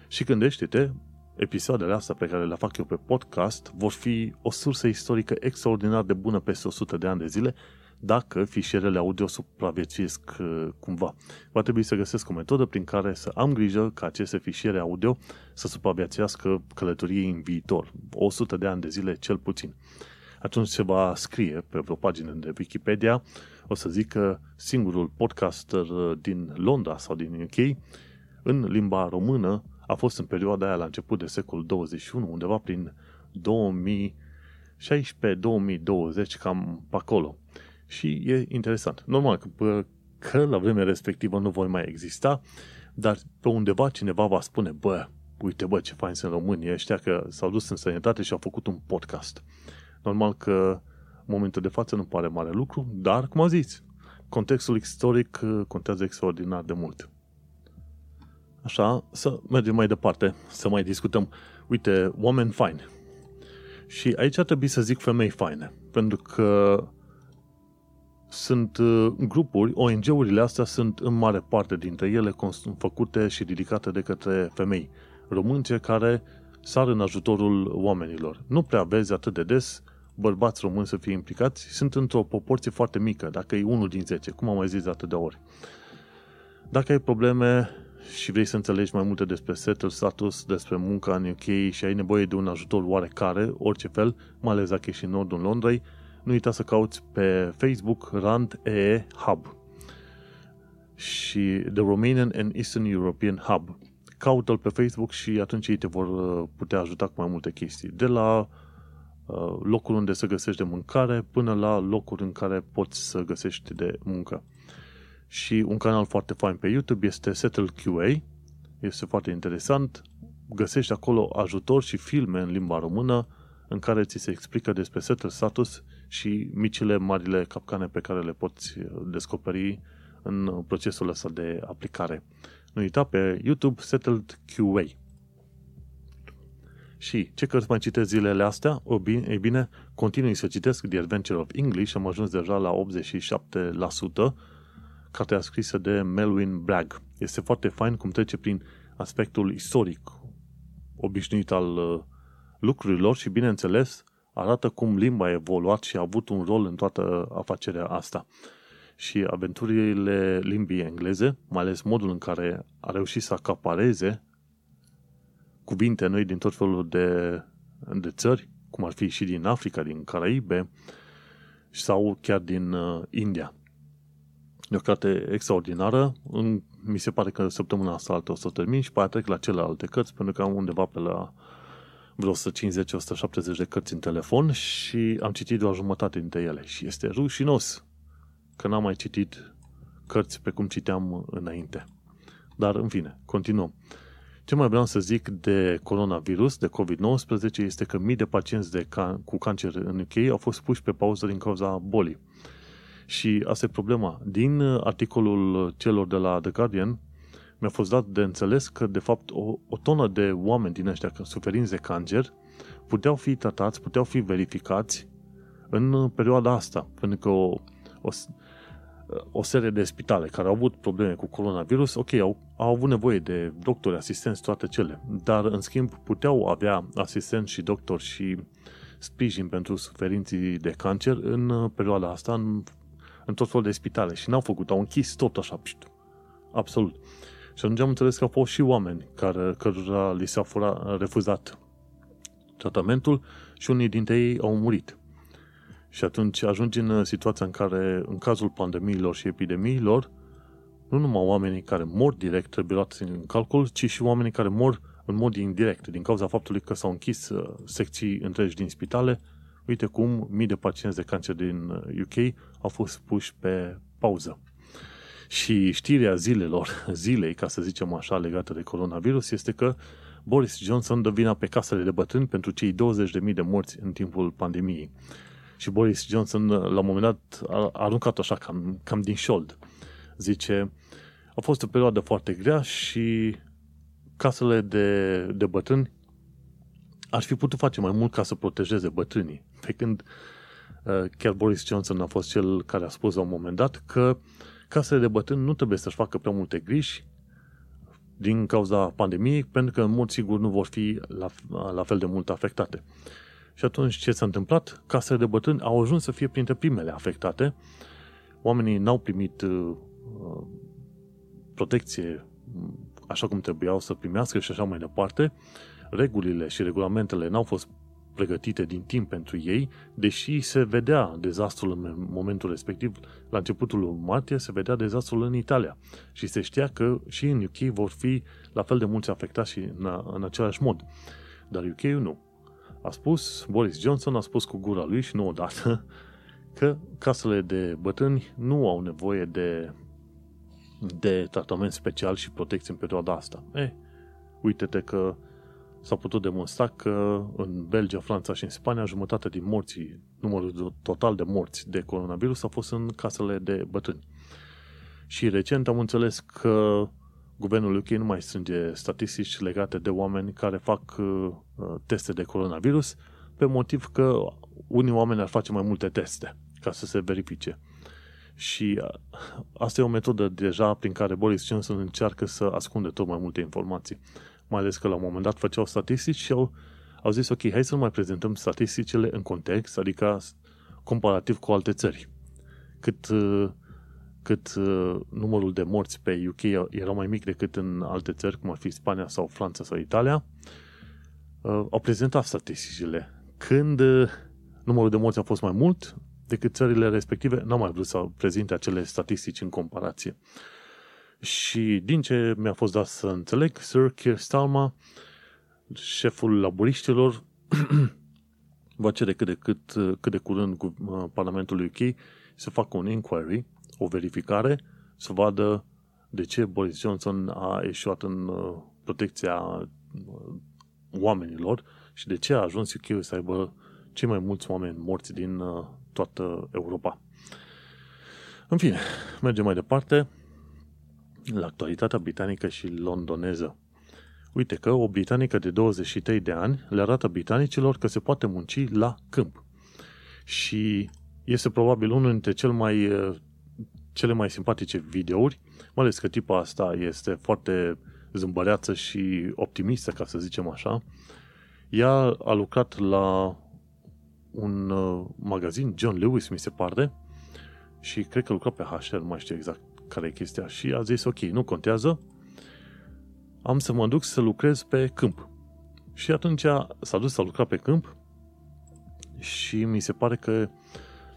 Și gândește-te, episoadele astea pe care le fac eu pe podcast vor fi o sursă istorică extraordinar de bună peste 100 de ani de zile dacă fișierele audio supraviețuiesc uh, cumva. Va trebui să găsesc o metodă prin care să am grijă ca aceste fișiere audio să supraviețuiască călătoriei în viitor, 100 de ani de zile cel puțin. Atunci se va scrie pe vreo pagină de Wikipedia, o să zic că singurul podcaster uh, din Londra sau din UK în limba română a fost în perioada aia la început de secolul 21, undeva prin 2016-2020, cam pe acolo. Și e interesant. Normal că, că la vremea respectivă nu voi mai exista, dar pe undeva cineva va spune, bă, uite bă, ce fain sunt românii ăștia că s-au dus în sănătate și au făcut un podcast. Normal că în momentul de față nu pare mare lucru, dar, cum a zis, contextul istoric uh, contează extraordinar de mult. Așa, să mergem mai departe, să mai discutăm. Uite, oameni faini. Și aici ar trebui să zic femei faine, pentru că sunt uh, grupuri, ONG-urile astea sunt în mare parte dintre ele făcute și dedicate de către femei românce care sar în ajutorul oamenilor. Nu prea vezi atât de des bărbați români să fie implicați, sunt într-o proporție foarte mică, dacă e unul din 10, cum am mai zis de atât de ori. Dacă ai probleme și vrei să înțelegi mai multe despre setul status, despre munca în UK și ai nevoie de un ajutor oarecare, orice fel, mai ales dacă ești în nordul Londrei, nu uita să cauți pe Facebook Rand EE Hub și The Romanian and Eastern European Hub. Caută-l pe Facebook și atunci ei te vor uh, putea ajuta cu mai multe chestii. De la uh, locuri unde să găsești de mâncare până la locuri în care poți să găsești de muncă. Și un canal foarte fain pe YouTube este Settle QA. Este foarte interesant. Găsești acolo ajutor și filme în limba română în care ți se explică despre Settle Status și micile, marile capcane pe care le poți descoperi în procesul ăsta de aplicare. Nu uita pe YouTube Settled QA. Și ce cărți mai citesc zilele astea? O bine, ei bine, continui să citesc The Adventure of English, am ajuns deja la 87%, cartea scrisă de Melvin Bragg. Este foarte fain cum trece prin aspectul istoric obișnuit al uh, lucrurilor și, bineînțeles, arată cum limba a evoluat și a avut un rol în toată afacerea asta. Și aventurile limbii engleze, mai ales modul în care a reușit să acapareze cuvinte noi din tot felul de, de țări, cum ar fi și din Africa, din Caraibe sau chiar din uh, India. E o carte extraordinară. În, mi se pare că săptămâna asta altă o să termin și pe aia trec la celelalte cărți, pentru că am undeva pe la vreo 150-170 de cărți în telefon și am citit doar jumătate dintre ele. Și este rușinos că n-am mai citit cărți pe cum citeam înainte. Dar, în fine, continuăm. Ce mai vreau să zic de coronavirus, de COVID-19, este că mii de pacienți de can- cu cancer în UK au fost puși pe pauză din cauza bolii. Și asta e problema. Din articolul celor de la The Guardian, mi-a fost dat de înțeles că, de fapt, o, o tonă de oameni din ăștia suferinți de cancer puteau fi tratați, puteau fi verificați în perioada asta. Pentru că o, o, o serie de spitale care au avut probleme cu coronavirus, ok, au, au avut nevoie de doctori, asistenți, toate cele, dar în schimb puteau avea asistenți și doctori și sprijin pentru suferinții de cancer în perioada asta, în, în tot felul de spitale și n-au făcut, au închis tot așa, pșt, absolut. Și atunci am înțeles că au fost și oameni care, cărora li s-a fura, refuzat tratamentul și unii dintre ei au murit. Și atunci ajungi în situația în care, în cazul pandemiilor și epidemiilor, nu numai oamenii care mor direct trebuie luați în calcul, ci și oamenii care mor în mod indirect, din cauza faptului că s-au închis uh, secții întregi din spitale. Uite cum mii de pacienți de cancer din UK uh, au fost puși pe pauză. Și știrea zilelor, zilei, ca să zicem așa, legată de coronavirus, este că Boris Johnson dă vina pe casele de bătrâni pentru cei 20.000 de morți în timpul pandemiei. Și Boris Johnson, la un moment dat, a aruncat așa cam, cam din șold. Zice, a fost o perioadă foarte grea și casele de, de bătrâni ar fi putut face mai mult ca să protejeze bătrânii. Pe când uh, chiar Boris Johnson a fost cel care a spus la un moment dat că casele de bătrâni nu trebuie să-și facă prea multe griji din cauza pandemiei, pentru că în mod sigur nu vor fi la, la fel de mult afectate. Și atunci ce s-a întâmplat? Casele de bătrâni au ajuns să fie printre primele afectate. Oamenii n-au primit uh, protecție așa cum trebuiau să primească și așa mai departe. Regulile și regulamentele n-au fost pregătite din timp pentru ei, deși se vedea dezastrul în momentul respectiv, la începutul lui martie se vedea dezastrul în Italia și se știa că și în UK vor fi la fel de mulți afectați și în, în același mod. Dar uk nu. A spus, Boris Johnson a spus cu gura lui și nu odată, că casele de bătrâni nu au nevoie de, de tratament special și protecție în perioada asta. Eh, uite-te că s-a putut demonstra că în Belgia, Franța și în Spania jumătate din morții, numărul total de morți de coronavirus a fost în casele de bătrâni. Și recent am înțeles că guvernul UK nu mai strânge statistici legate de oameni care fac uh, teste de coronavirus pe motiv că unii oameni ar face mai multe teste ca să se verifice. Și uh, asta e o metodă deja prin care Boris Johnson încearcă să ascunde tot mai multe informații mai ales că la un moment dat făceau statistici și au, au zis, ok, hai să nu mai prezentăm statisticile în context, adică comparativ cu alte țări. Cât, uh, cât uh, numărul de morți pe UK era mai mic decât în alte țări, cum ar fi Spania sau Franța sau Italia, uh, au prezentat statisticile. Când numărul de morți a fost mai mult decât țările respective, n-au mai vrut să prezinte acele statistici în comparație. Și din ce mi-a fost dat să înțeleg, Sir Keir Starmer, șeful laburiștilor, va cere cât de, cât, cât de curând cu uh, Parlamentul UK să facă un inquiry, o verificare, să vadă de ce Boris Johnson a ieșuat în uh, protecția uh, oamenilor și de ce a ajuns UK să aibă cei mai mulți oameni morți din toată Europa. În fine, mergem mai departe la actualitatea britanică și londoneză. Uite că o britanică de 23 de ani le arată britanicilor că se poate munci la câmp. Și este probabil unul dintre cel mai, eh, cele mai simpatice videouri, mai ales că tipa asta este foarte zâmbăreață și optimistă, ca să zicem așa. Ea a lucrat la un eh, magazin, John Lewis, mi se pare, și cred că lucra pe HR, nu mai știu exact care e chestia. Și a zis, ok, nu contează, am să mă duc să lucrez pe câmp. Și atunci s-a dus să lucra pe câmp și mi se pare că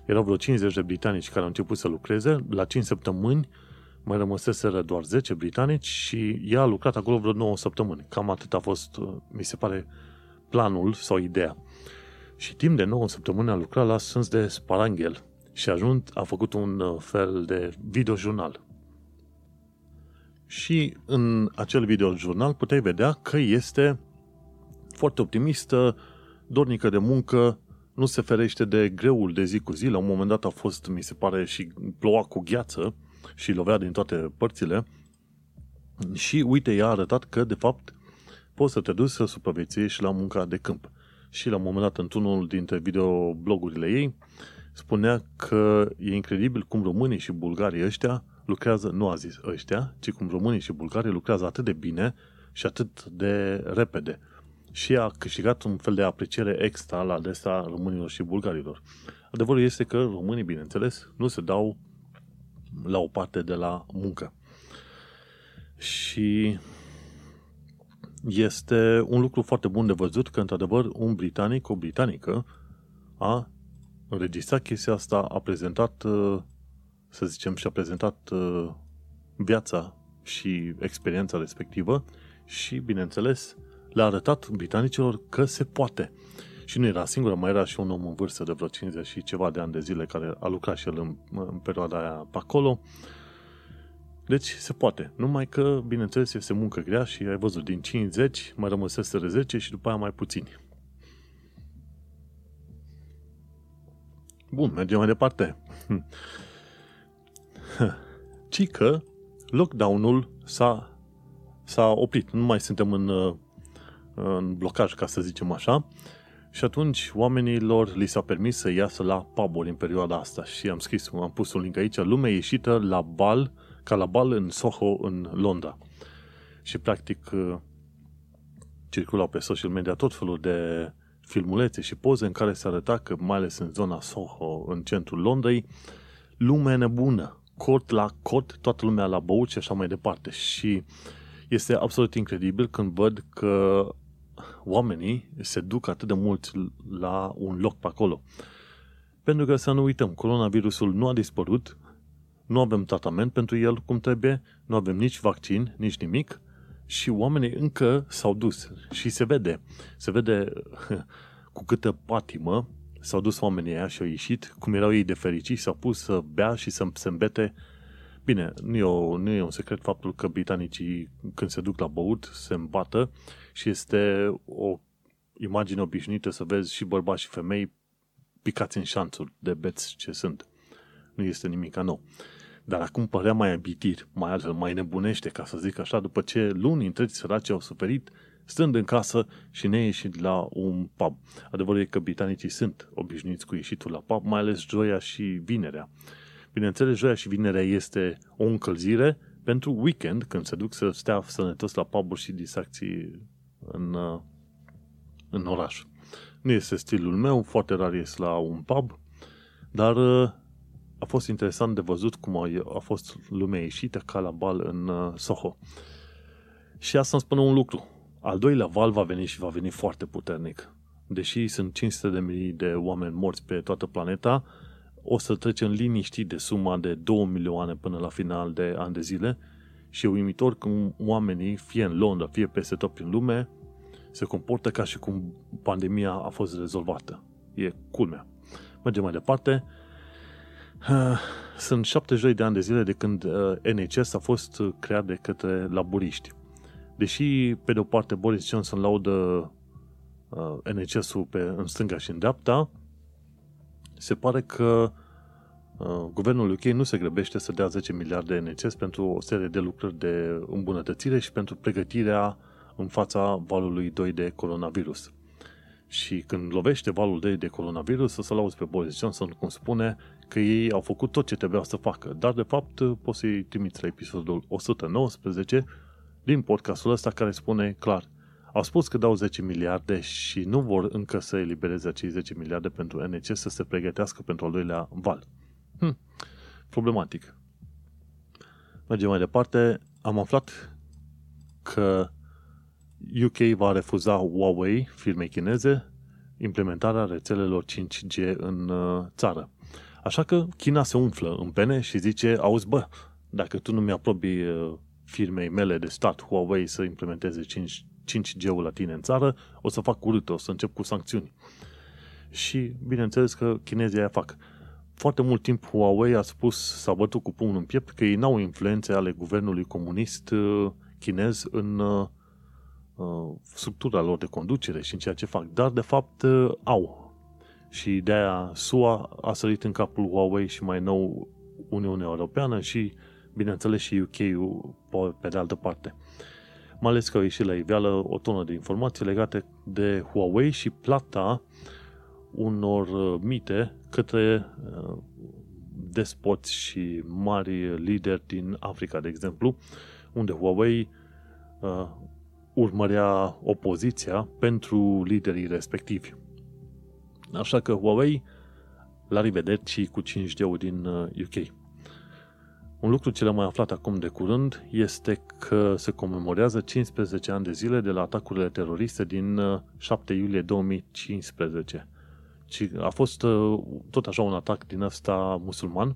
erau vreo 50 de britanici care au început să lucreze. La 5 săptămâni mai rămăseseră doar 10 britanici și ea a lucrat acolo vreo 9 săptămâni. Cam atât a fost, mi se pare, planul sau ideea. Și timp de 9 săptămâni a lucrat la Sâns de Sparanghel și ajunt, a făcut un uh, fel de videojurnal. Și în acel videojurnal puteai vedea că este foarte optimistă, dornică de muncă, nu se ferește de greul de zi cu zi. La un moment dat a fost, mi se pare, și ploua cu gheață și lovea din toate părțile. Și uite, ea a arătat că, de fapt, poți să te duci să supraviețuiești la munca de câmp. Și la un moment dat, într-unul dintre videoblogurile ei, spunea că e incredibil cum românii și bulgarii ăștia lucrează, nu a zis ăștia, ci cum românii și bulgarii lucrează atât de bine și atât de repede. Și a câștigat un fel de apreciere extra la adresa românilor și bulgarilor. Adevărul este că românii, bineînțeles, nu se dau la o parte de la muncă. Și este un lucru foarte bun de văzut că, într-adevăr, un britanic, o britanică, a înregistrat chestia asta, a prezentat, uh, să zicem, și a prezentat uh, viața și experiența respectivă și, bineînțeles, le-a arătat britanicilor că se poate. Și nu era singură, mai era și un om în vârstă de vreo 50 și ceva de ani de zile care a lucrat și el în, în perioada aia pe acolo. Deci se poate. Numai că, bineînțeles, este muncă grea și ai văzut, din 50 mai rămăseseră 10 și după aia mai puțini. Bun, mergem mai departe. Ci că lockdown-ul s-a, s-a oprit. Nu mai suntem în, în blocaj, ca să zicem așa. Și atunci oamenilor li s-a permis să iasă la pub în perioada asta. Și am scris, am pus un link aici, lumea ieșită la bal, ca la bal în Soho, în Londra. Și practic circulau pe social media tot felul de filmulețe și poze în care se arăta că, mai ales în zona Soho, în centrul Londrei, lumea nebună, cort la cort, toată lumea la băut și așa mai departe. Și este absolut incredibil când văd că oamenii se duc atât de mult la un loc pe acolo. Pentru că să nu uităm, coronavirusul nu a dispărut, nu avem tratament pentru el cum trebuie, nu avem nici vaccin, nici nimic și oamenii încă s-au dus și se vede, se vede cu câtă patimă s-au dus oamenii aia și au ieșit, cum erau ei de fericiți, s-au pus să bea și să se îmbete. Bine, nu e, o, nu e un secret faptul că britanicii când se duc la băut se îmbată și este o imagine obișnuită să vezi și bărbați și femei picați în șanțuri de beți ce sunt. Nu este nimic nou. Dar acum părea mai abitir, mai altfel, mai nebunește, ca să zic așa, după ce luni întregi săraci au suferit stând în casă și ne ieșit la un pub. Adevărul e că britanicii sunt obișnuiți cu ieșitul la pub, mai ales joia și vinerea. Bineînțeles, joia și vinerea este o încălzire pentru weekend, când se duc să stea sănătos la puburi și distracții în, în oraș. Nu este stilul meu, foarte rar ies la un pub, dar a fost interesant de văzut cum a, a fost lumea ieșită ca la bal în uh, Soho. Și asta îmi spune un lucru. Al doilea val va veni și va veni foarte puternic. Deși sunt 500 de mii de oameni morți pe toată planeta, o să trecem liniștit de suma de 2 milioane până la final de ani de zile și e uimitor cum oamenii, fie în Londra, fie peste tot prin lume, se comportă ca și cum pandemia a fost rezolvată. E culmea. Mergem mai departe. Sunt 72 de ani de zile de când uh, NHS a fost creat de către laburiști. Deși, pe de o parte, Boris Johnson laudă uh, NHS-ul pe, în stânga și în dreapta, se pare că uh, guvernul UK nu se grăbește să dea 10 miliarde NHS pentru o serie de lucruri de îmbunătățire și pentru pregătirea în fața valului 2 de coronavirus. Și când lovește valul 2 de coronavirus, o să-l auzi pe Boris Johnson cum spune că ei au făcut tot ce trebuia să facă. Dar, de fapt, poți să-i trimiți la episodul 119 din podcastul ăsta care spune clar au spus că dau 10 miliarde și nu vor încă să elibereze acei 10 miliarde pentru NC să se pregătească pentru al doilea val. Hm, problematic. Mergem mai departe. Am aflat că UK va refuza Huawei, firmei chineze, implementarea rețelelor 5G în uh, țară. Așa că China se umflă în pene și zice, auzi bă, dacă tu nu mi-aprobi uh, firmei mele de stat Huawei să implementeze 5, 5G-ul la tine în țară, o să fac curât, o să încep cu sancțiuni. Și bineînțeles că chinezii aia fac. Foarte mult timp Huawei a spus, s-a bătut cu pumnul în piept, că ei n-au influențe ale guvernului comunist uh, chinez în uh, structura lor de conducere și în ceea ce fac. Dar, de fapt, au. Și de-aia SUA a sărit în capul Huawei și mai nou Uniunea Europeană și bineînțeles și UK-ul pe de altă parte. Mai ales că au ieșit la iveală o tonă de informații legate de Huawei și plata unor uh, mite către uh, despoți și mari lideri din Africa, de exemplu, unde Huawei uh, urmărea opoziția pentru liderii respectivi. Așa că Huawei, la revedere și cu 5G-ul din UK. Un lucru ce l-am mai aflat acum de curând este că se comemorează 15 ani de zile de la atacurile teroriste din 7 uh, iulie 2015. A fost uh, tot așa un atac din ăsta musulman,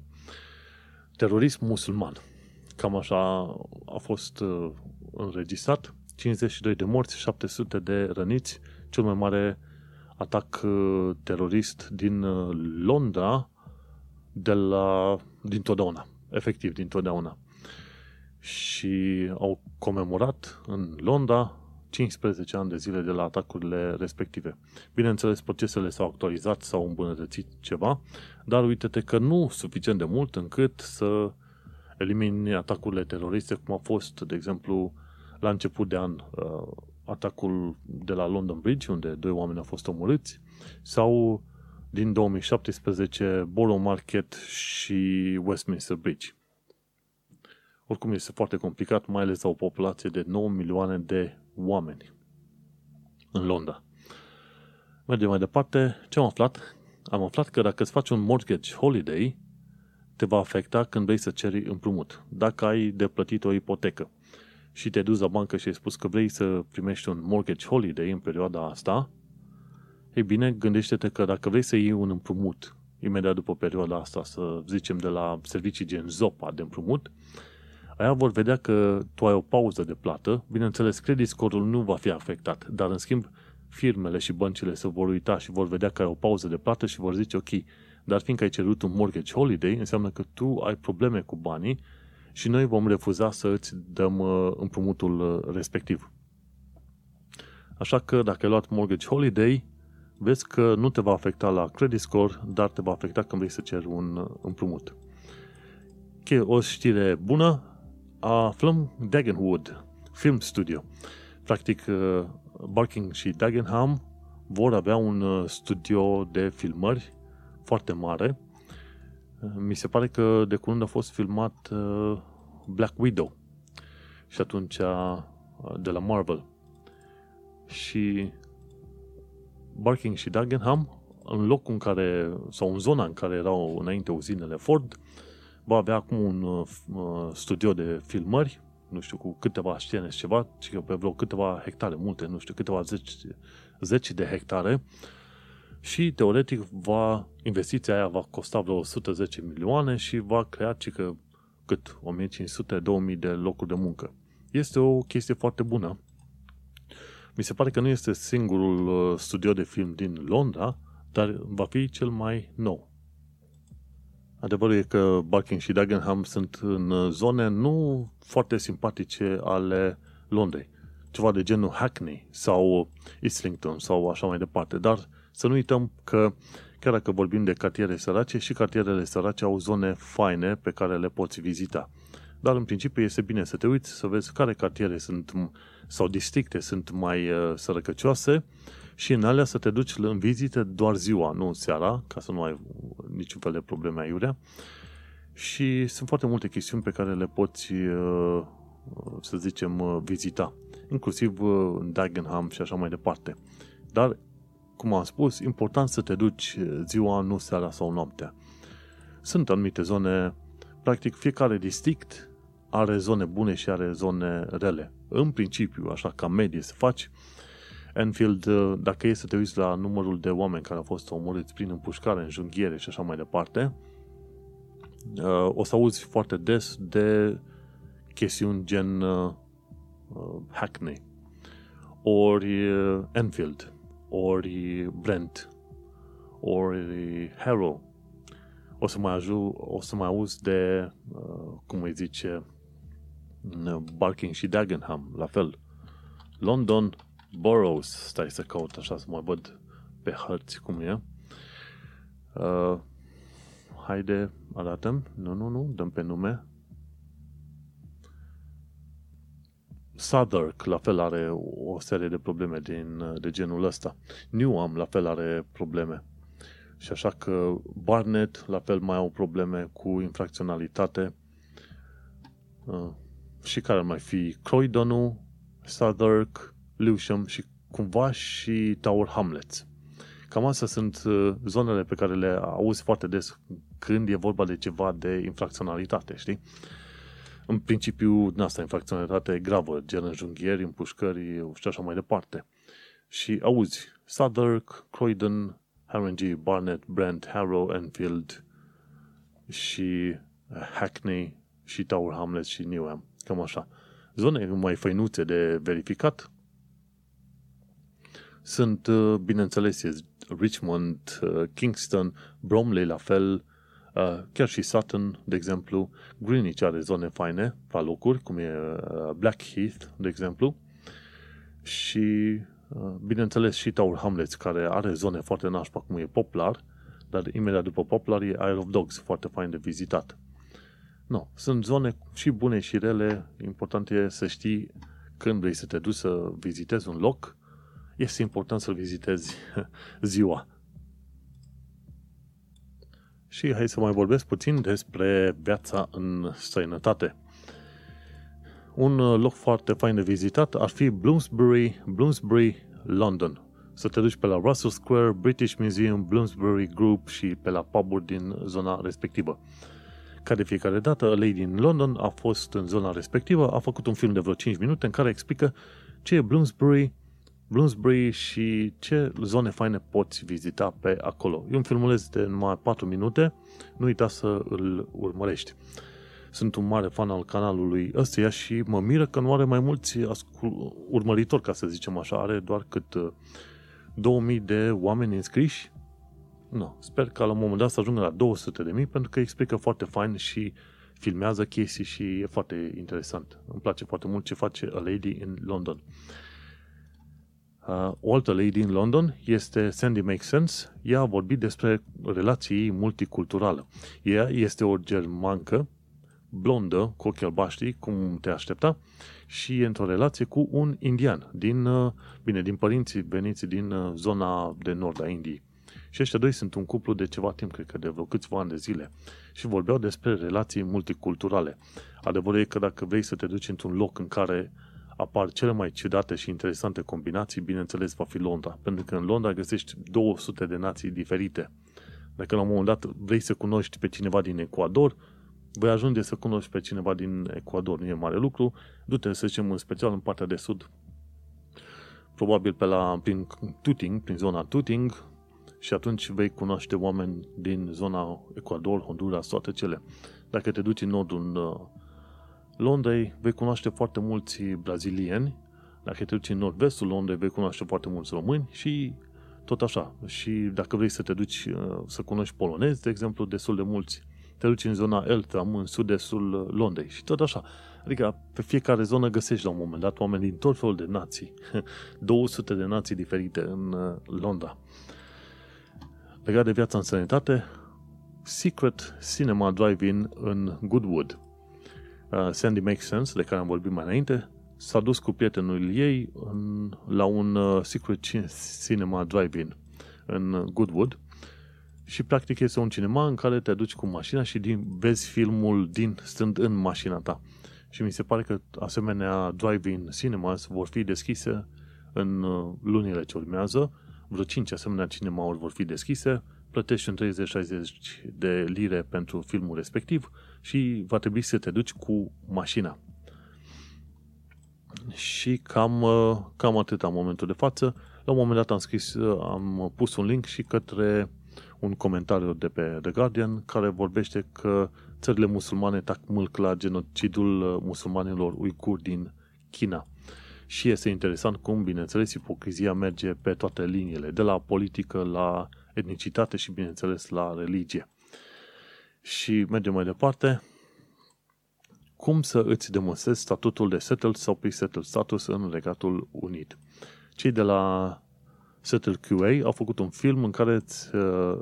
terorism musulman. Cam așa a fost uh, înregistrat. 52 de morți, 700 de răniți, cel mai mare atac terorist din Londra de la, din totdeauna efectiv dintotdeauna. Și au comemorat în Londra 15 ani de zile de la atacurile respective. Bineînțeles, procesele s-au actualizat, s-au îmbunătățit ceva, dar uite-te că nu suficient de mult încât să elimini atacurile teroriste, cum a fost, de exemplu, la început de an uh, atacul de la London Bridge, unde doi oameni au fost omorâți, sau din 2017 Borough Market și Westminster Bridge. Oricum este foarte complicat, mai ales la o populație de 9 milioane de oameni în Londra. Mergem mai departe. Ce am aflat? Am aflat că dacă îți faci un mortgage holiday, te va afecta când vrei să ceri împrumut. Dacă ai de plătit o ipotecă și te duci la bancă și ai spus că vrei să primești un mortgage holiday în perioada asta, ei bine, gândește-te că dacă vrei să iei un împrumut imediat după perioada asta, să zicem de la servicii gen Zopa de împrumut, aia vor vedea că tu ai o pauză de plată, bineînțeles, credit score-ul nu va fi afectat, dar în schimb firmele și băncile se vor uita și vor vedea că ai o pauză de plată și vor zice, ok, dar fiindcă ai cerut un mortgage holiday, înseamnă că tu ai probleme cu banii și noi vom refuza să îți dăm uh, împrumutul uh, respectiv. Așa că dacă ai luat mortgage holiday, vezi că nu te va afecta la credit score, dar te va afecta când vrei să ceri un uh, împrumut. Ok, o știre bună, aflăm Dagenwood Film Studio. Practic, uh, Barking și Dagenham vor avea un uh, studio de filmări foarte mare. Mi se pare că de curând a fost filmat Black Widow și atunci de la Marvel. Și Barking și Dagenham, în locul în care, sau în zona în care erau înainte uzinele Ford, va avea acum un uh, studio de filmări, nu știu, cu câteva scene și ceva, ci pe vreo câteva hectare, multe, nu știu, câteva zeci, zeci de hectare și teoretic va, investiția aia va costa vreo 110 milioane și va crea cică cât 1500-2000 de locuri de muncă. Este o chestie foarte bună mi se pare că nu este singurul uh, studio de film din Londra, dar va fi cel mai nou. Adevărul e că Barking și Dagenham sunt în uh, zone nu foarte simpatice ale Londrei. Ceva de genul Hackney sau Islington sau așa mai departe. Dar să nu uităm că chiar dacă vorbim de cartiere sărace, și cartierele sărace au zone faine pe care le poți vizita. Dar în principiu este bine să te uiți, să vezi care cartiere sunt sau districte sunt mai uh, sărăcăcioase și în alea să te duci în vizite doar ziua, nu seara, ca să nu ai niciun fel de probleme aiurea. Și sunt foarte multe chestiuni pe care le poți, uh, să zicem, uh, vizita, inclusiv în Dagenham și așa mai departe. Dar, cum am spus, important să te duci ziua, nu seara sau noaptea. Sunt anumite zone, practic fiecare district are zone bune și are zone rele. În principiu, așa ca medie să faci, Enfield, uh, dacă e să te uiți la numărul de oameni care au fost omorâți prin împușcare, în junghiere și așa mai departe, uh, o să auzi foarte des de chestiuni gen uh, Hackney, ori Enfield, ori Brent, ori Harrow. O să mai, aju- o să mai auzi de, cum îi zice, Barking și Dagenham, la fel. London Boroughs, stai să caut așa să mă văd pe hărți cum e. Uh, haide, arată Nu, nu, nu, dăm pe nume. Southwark, la fel, are o serie de probleme din, de genul ăsta. Newham, la fel, are probleme. Și așa că Barnet, la fel, mai au probleme cu infracționalitate. Uh, și care mai fi Croydon, Southwark, Lewisham și cumva și Tower Hamlets. Cam astea sunt uh, zonele pe care le auzi foarte des când e vorba de ceva de infracționalitate, știi? În principiu, din asta, infracționalitate gravă, gen înjunghieri, împușcări și așa mai departe. Și auzi, Southwark, Croydon, Haringey, Barnet, Brent, Harrow, Enfield și uh, Hackney și Tower Hamlets și Newham. Cam așa. Zone mai făinuțe de verificat sunt, uh, bineînțeles, Richmond, uh, Kingston, Bromley la fel, chiar și Sutton, de exemplu, Greenwich are zone faine la locuri, cum e Blackheath, de exemplu, și bineînțeles și Tower Hamlets, care are zone foarte nașpa, cum e Poplar, dar imediat după Poplar e Isle of Dogs, foarte fain de vizitat. Nu, sunt zone și bune și rele, important e să știi când vrei să te duci să vizitezi un loc, este important să-l vizitezi ziua. Și hai să mai vorbesc puțin despre viața în străinătate. Un loc foarte fain de vizitat ar fi Bloomsbury, Bloomsbury, London. Să te duci pe la Russell Square, British Museum, Bloomsbury Group și pe la puburi din zona respectivă. Ca de fiecare dată, A Lady in London a fost în zona respectivă, a făcut un film de vreo 5 minute în care explică ce e Bloomsbury, Bloomsbury și ce zone faine poți vizita pe acolo. E un filmuleț de numai 4 minute, nu uita să îl urmărești. Sunt un mare fan al canalului ăstuia și mă miră că nu are mai mulți urmăritori, ca să zicem așa, are doar cât 2000 de oameni înscriși. Nu, sper că la un moment dat să ajungă la 200 de mii, pentru că explică foarte fain și filmează chestii și e foarte interesant. Îmi place foarte mult ce face A Lady in London. Uh, o altă lady in London este Sandy Makes Sense. Ea a vorbit despre relații multiculturale. Ea este o germancă, blondă, cu ochi albaștri, cum te aștepta, și e într-o relație cu un indian, din, uh, bine, din părinții veniți din uh, zona de nord a Indiei. Și ăștia doi sunt un cuplu de ceva timp, cred că de vreo câțiva ani de zile. Și vorbeau despre relații multiculturale. Adevărul e că dacă vrei să te duci într-un loc în care apar cele mai ciudate și interesante combinații, bineînțeles va fi Londra. Pentru că în Londra găsești 200 de nații diferite. Dacă la un moment dat vrei să cunoști pe cineva din Ecuador, vei ajunge să cunoști pe cineva din Ecuador. Nu e mare lucru. Du-te, să zicem, în special în partea de sud, probabil pe la, prin Tuting, prin zona Tuting, și atunci vei cunoaște oameni din zona Ecuador, Honduras, toate cele. Dacă te duci în nordul uh, Londrei, vei cunoaște foarte mulți brazilieni, dacă te duci în nord-vestul Londrei, vei cunoaște foarte mulți români și tot așa. Și dacă vrei să te duci uh, să cunoști polonezi, de exemplu, destul de mulți te duci în zona Eltham, în sud-estul Londrei și tot așa. Adică pe fiecare zonă găsești la un moment dat oameni din tot felul de nații. 200 de nații diferite în uh, Londra. Legat de viața în sănătate, Secret Cinema Drive-In în Goodwood. Uh, Sandy Makes Sense, de care am vorbit mai înainte, s-a dus cu prietenul ei în, la un uh, Secret Cinema Drive-In în Goodwood și practic este un cinema în care te duci cu mașina și din, vezi filmul din stând în mașina ta. Și mi se pare că asemenea drive-in cinemas vor fi deschise în uh, lunile ce urmează. Vreo 5 asemenea cinemauri vor fi deschise. Plătești în 30-60 de lire pentru filmul respectiv și va trebui să te duci cu mașina. Și cam, uh, cam atât în momentul de față. La un moment dat am scris, uh, am pus un link și către un comentariu de pe The Guardian care vorbește că țările musulmane tac mult la genocidul uh, musulmanilor uicuri din China. Și este interesant cum, bineînțeles, ipocrizia merge pe toate liniile, de la politică la etnicitate și, bineînțeles, la religie. Și mergem mai departe. Cum să îți demonstrezi statutul de settled sau pre-settled status în Regatul Unit? Cei de la Settle QA au făcut un film în care îți uh,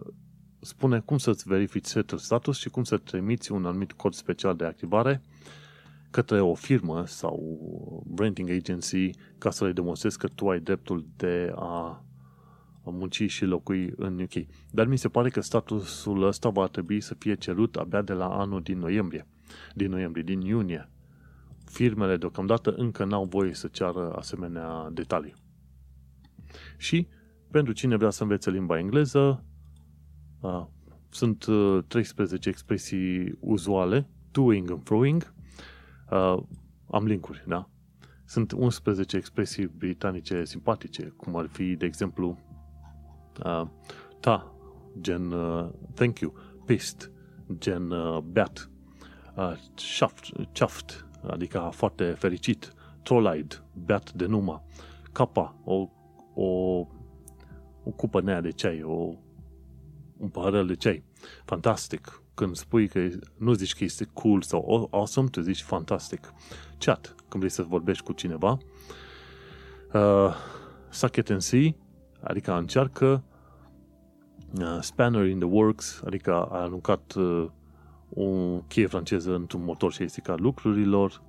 spune cum să-ți verifici settled status și cum să trimiți un anumit cod special de activare către o firmă sau renting agency ca să le demonstrezi că tu ai dreptul de a munci și locui în UK. Dar mi se pare că statusul ăsta va trebui să fie cerut abia de la anul din noiembrie. Din noiembrie, din iunie. Firmele deocamdată încă n-au voie să ceară asemenea detalii. Și Pentru cine vrea să învețe limba engleză, uh, sunt uh, 13 expresii uzuale, doing and throwing. Uh, am linkuri, da? Sunt 11 expresii britanice simpatice, cum ar fi, de exemplu, uh, ta, gen uh, thank you, pissed, gen uh, beat, uh, chuffed, chuffed, adică foarte fericit, trolleyed, beat de numă, capa, o, o, o cupă nea de ceai, o, un paharel de ceai. Fantastic. Când spui că nu zici că este cool sau awesome, tu zici fantastic. Chat, când vrei să vorbești cu cineva. Uh, suck it and see, adică încearcă. Uh, spanner in the works, adică a aruncat uh, o cheie franceză într-un motor și a stricat lucrurilor.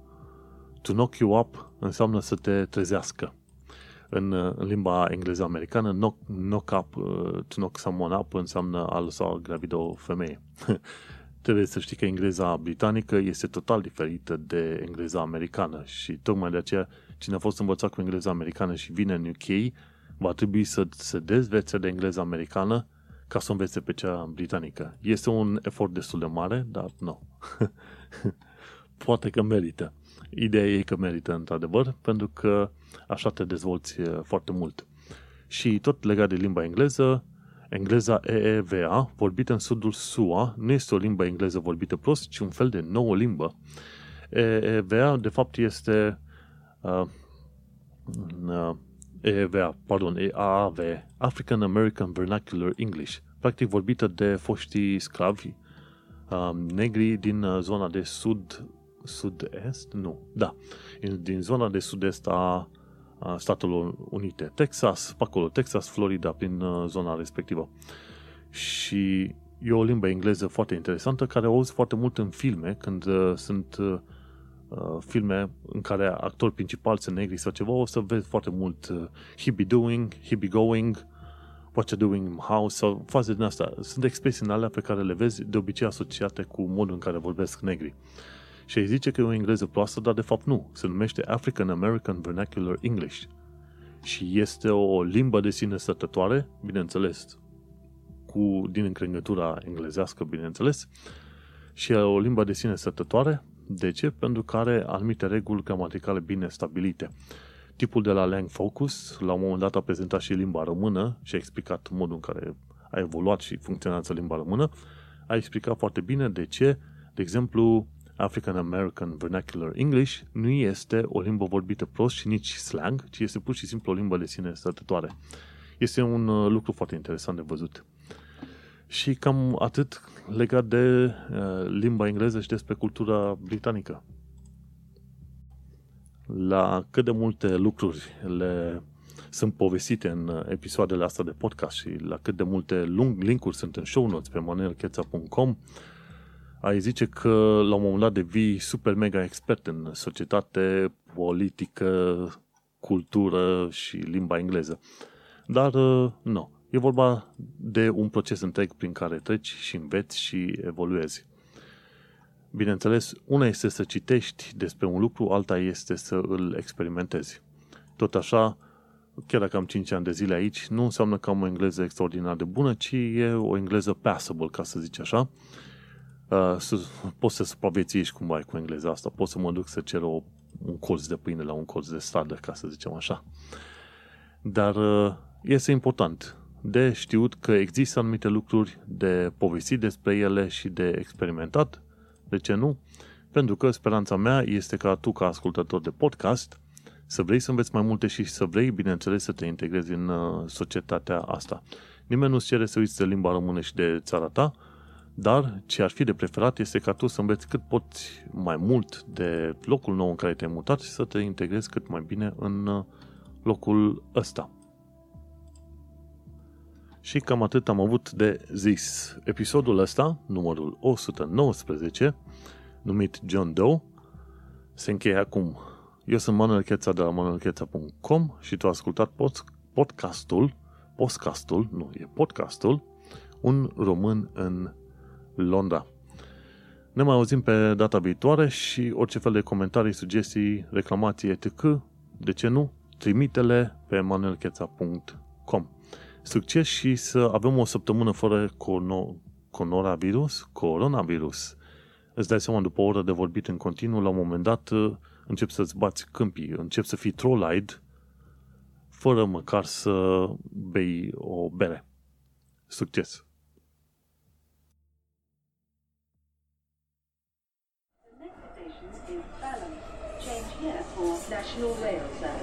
To knock you up înseamnă să te trezească. În, în limba engleză americană, knock, knock up, uh, to knock someone up înseamnă a lăsa gravidă o femeie. Trebuie să știi că engleza britanică este total diferită de engleza americană și tocmai de aceea cine a fost învățat cu engleza americană și vine în UK va trebui să se dezvețe de engleza americană ca să învețe pe cea britanică. Este un efort destul de mare, dar nu. Poate că merită. Ideea e că merită într-adevăr, pentru că așa te dezvolți foarte mult. Și tot legat de limba engleză, engleza EEVA, vorbită în sudul SUA, nu este o limbă engleză vorbită prost, ci un fel de nouă limbă. EEVA, de fapt, este uh, uh, EEVA, pardon, EAV, African American Vernacular English, practic vorbită de foștii sclavi uh, negri din zona de sud sud-est? Nu, da, din zona de sud-est a Statelor Unite, Texas, pe acolo, Texas, Florida, prin zona respectivă. Și e o limbă engleză foarte interesantă care o auzi foarte mult în filme, când uh, sunt uh, filme în care actori principali sunt negri sau ceva, o să vezi foarte mult uh, he be doing, he be going, what you doing in house sau faze din asta. Sunt expresii în alea pe care le vezi de obicei asociate cu modul în care vorbesc negri. Și îi zice că e o engleză proastă, dar de fapt nu. Se numește African American Vernacular English. Și este o limbă de sine stătătoare, bineînțeles, cu, din încrengătura englezească, bineînțeles, și e o limbă de sine stătătoare. De ce? Pentru că are anumite reguli gramaticale bine stabilite. Tipul de la Lang Focus, la un moment dat a prezentat și limba română și a explicat modul în care a evoluat și funcționează limba română, a explicat foarte bine de ce, de exemplu, African American Vernacular English nu este o limbă vorbită prost și nici slang, ci este pur și simplu o limbă de sine stătătoare. Este un uh, lucru foarte interesant de văzut. Și cam atât legat de uh, limba engleză și despre cultura britanică. La cât de multe lucruri le sunt povestite în uh, episoadele astea de podcast și la cât de multe lung, linkuri sunt în show notes pe manuelcheța.com, ai zice că la un moment dat devii super mega expert în societate, politică, cultură și limba engleză. Dar uh, nu. E vorba de un proces întreg prin care treci și înveți și evoluezi. Bineînțeles, una este să citești despre un lucru, alta este să îl experimentezi. Tot așa, chiar dacă am 5 ani de zile aici, nu înseamnă că am o engleză extraordinar de bună, ci e o engleză passable, ca să zic așa, uh, să, poți să supraviețuiești cumva cu engleza asta, poți să mă duc să cer o, un colț de pâine la un colț de stradă, ca să zicem așa. Dar uh, este important de știut că există anumite lucruri de povestit despre ele și de experimentat. De ce nu? Pentru că speranța mea este ca tu, ca ascultător de podcast, să vrei să înveți mai multe și să vrei, bineînțeles, să te integrezi în uh, societatea asta. Nimeni nu-ți cere să uiți de limba română și de țara ta, dar ce ar fi de preferat este ca tu să înveți cât poți mai mult de locul nou în care te-ai mutat și să te integrezi cât mai bine în uh, locul ăsta. Și cam atât am avut de zis. Episodul ăsta, numărul 119, numit John Doe, se încheie acum. Eu sunt Manuel Cheța de la manuelcheța.com și tu ai ascultat podcastul, podcastul, nu, e podcastul, un român în Londra. Ne mai auzim pe data viitoare și orice fel de comentarii, sugestii, reclamații, etc., de ce nu, trimitele pe manuelcheța.com. succes și să avem o săptămână fără cono- coronavirus, coronavirus. Îți dai seama, după o oră de vorbit în continuu, la un moment dat încep să-ți bați câmpii, încep să fii trollide fără măcar să bei o bere. Succes! The next station is Balham. Change here for National Rail Service.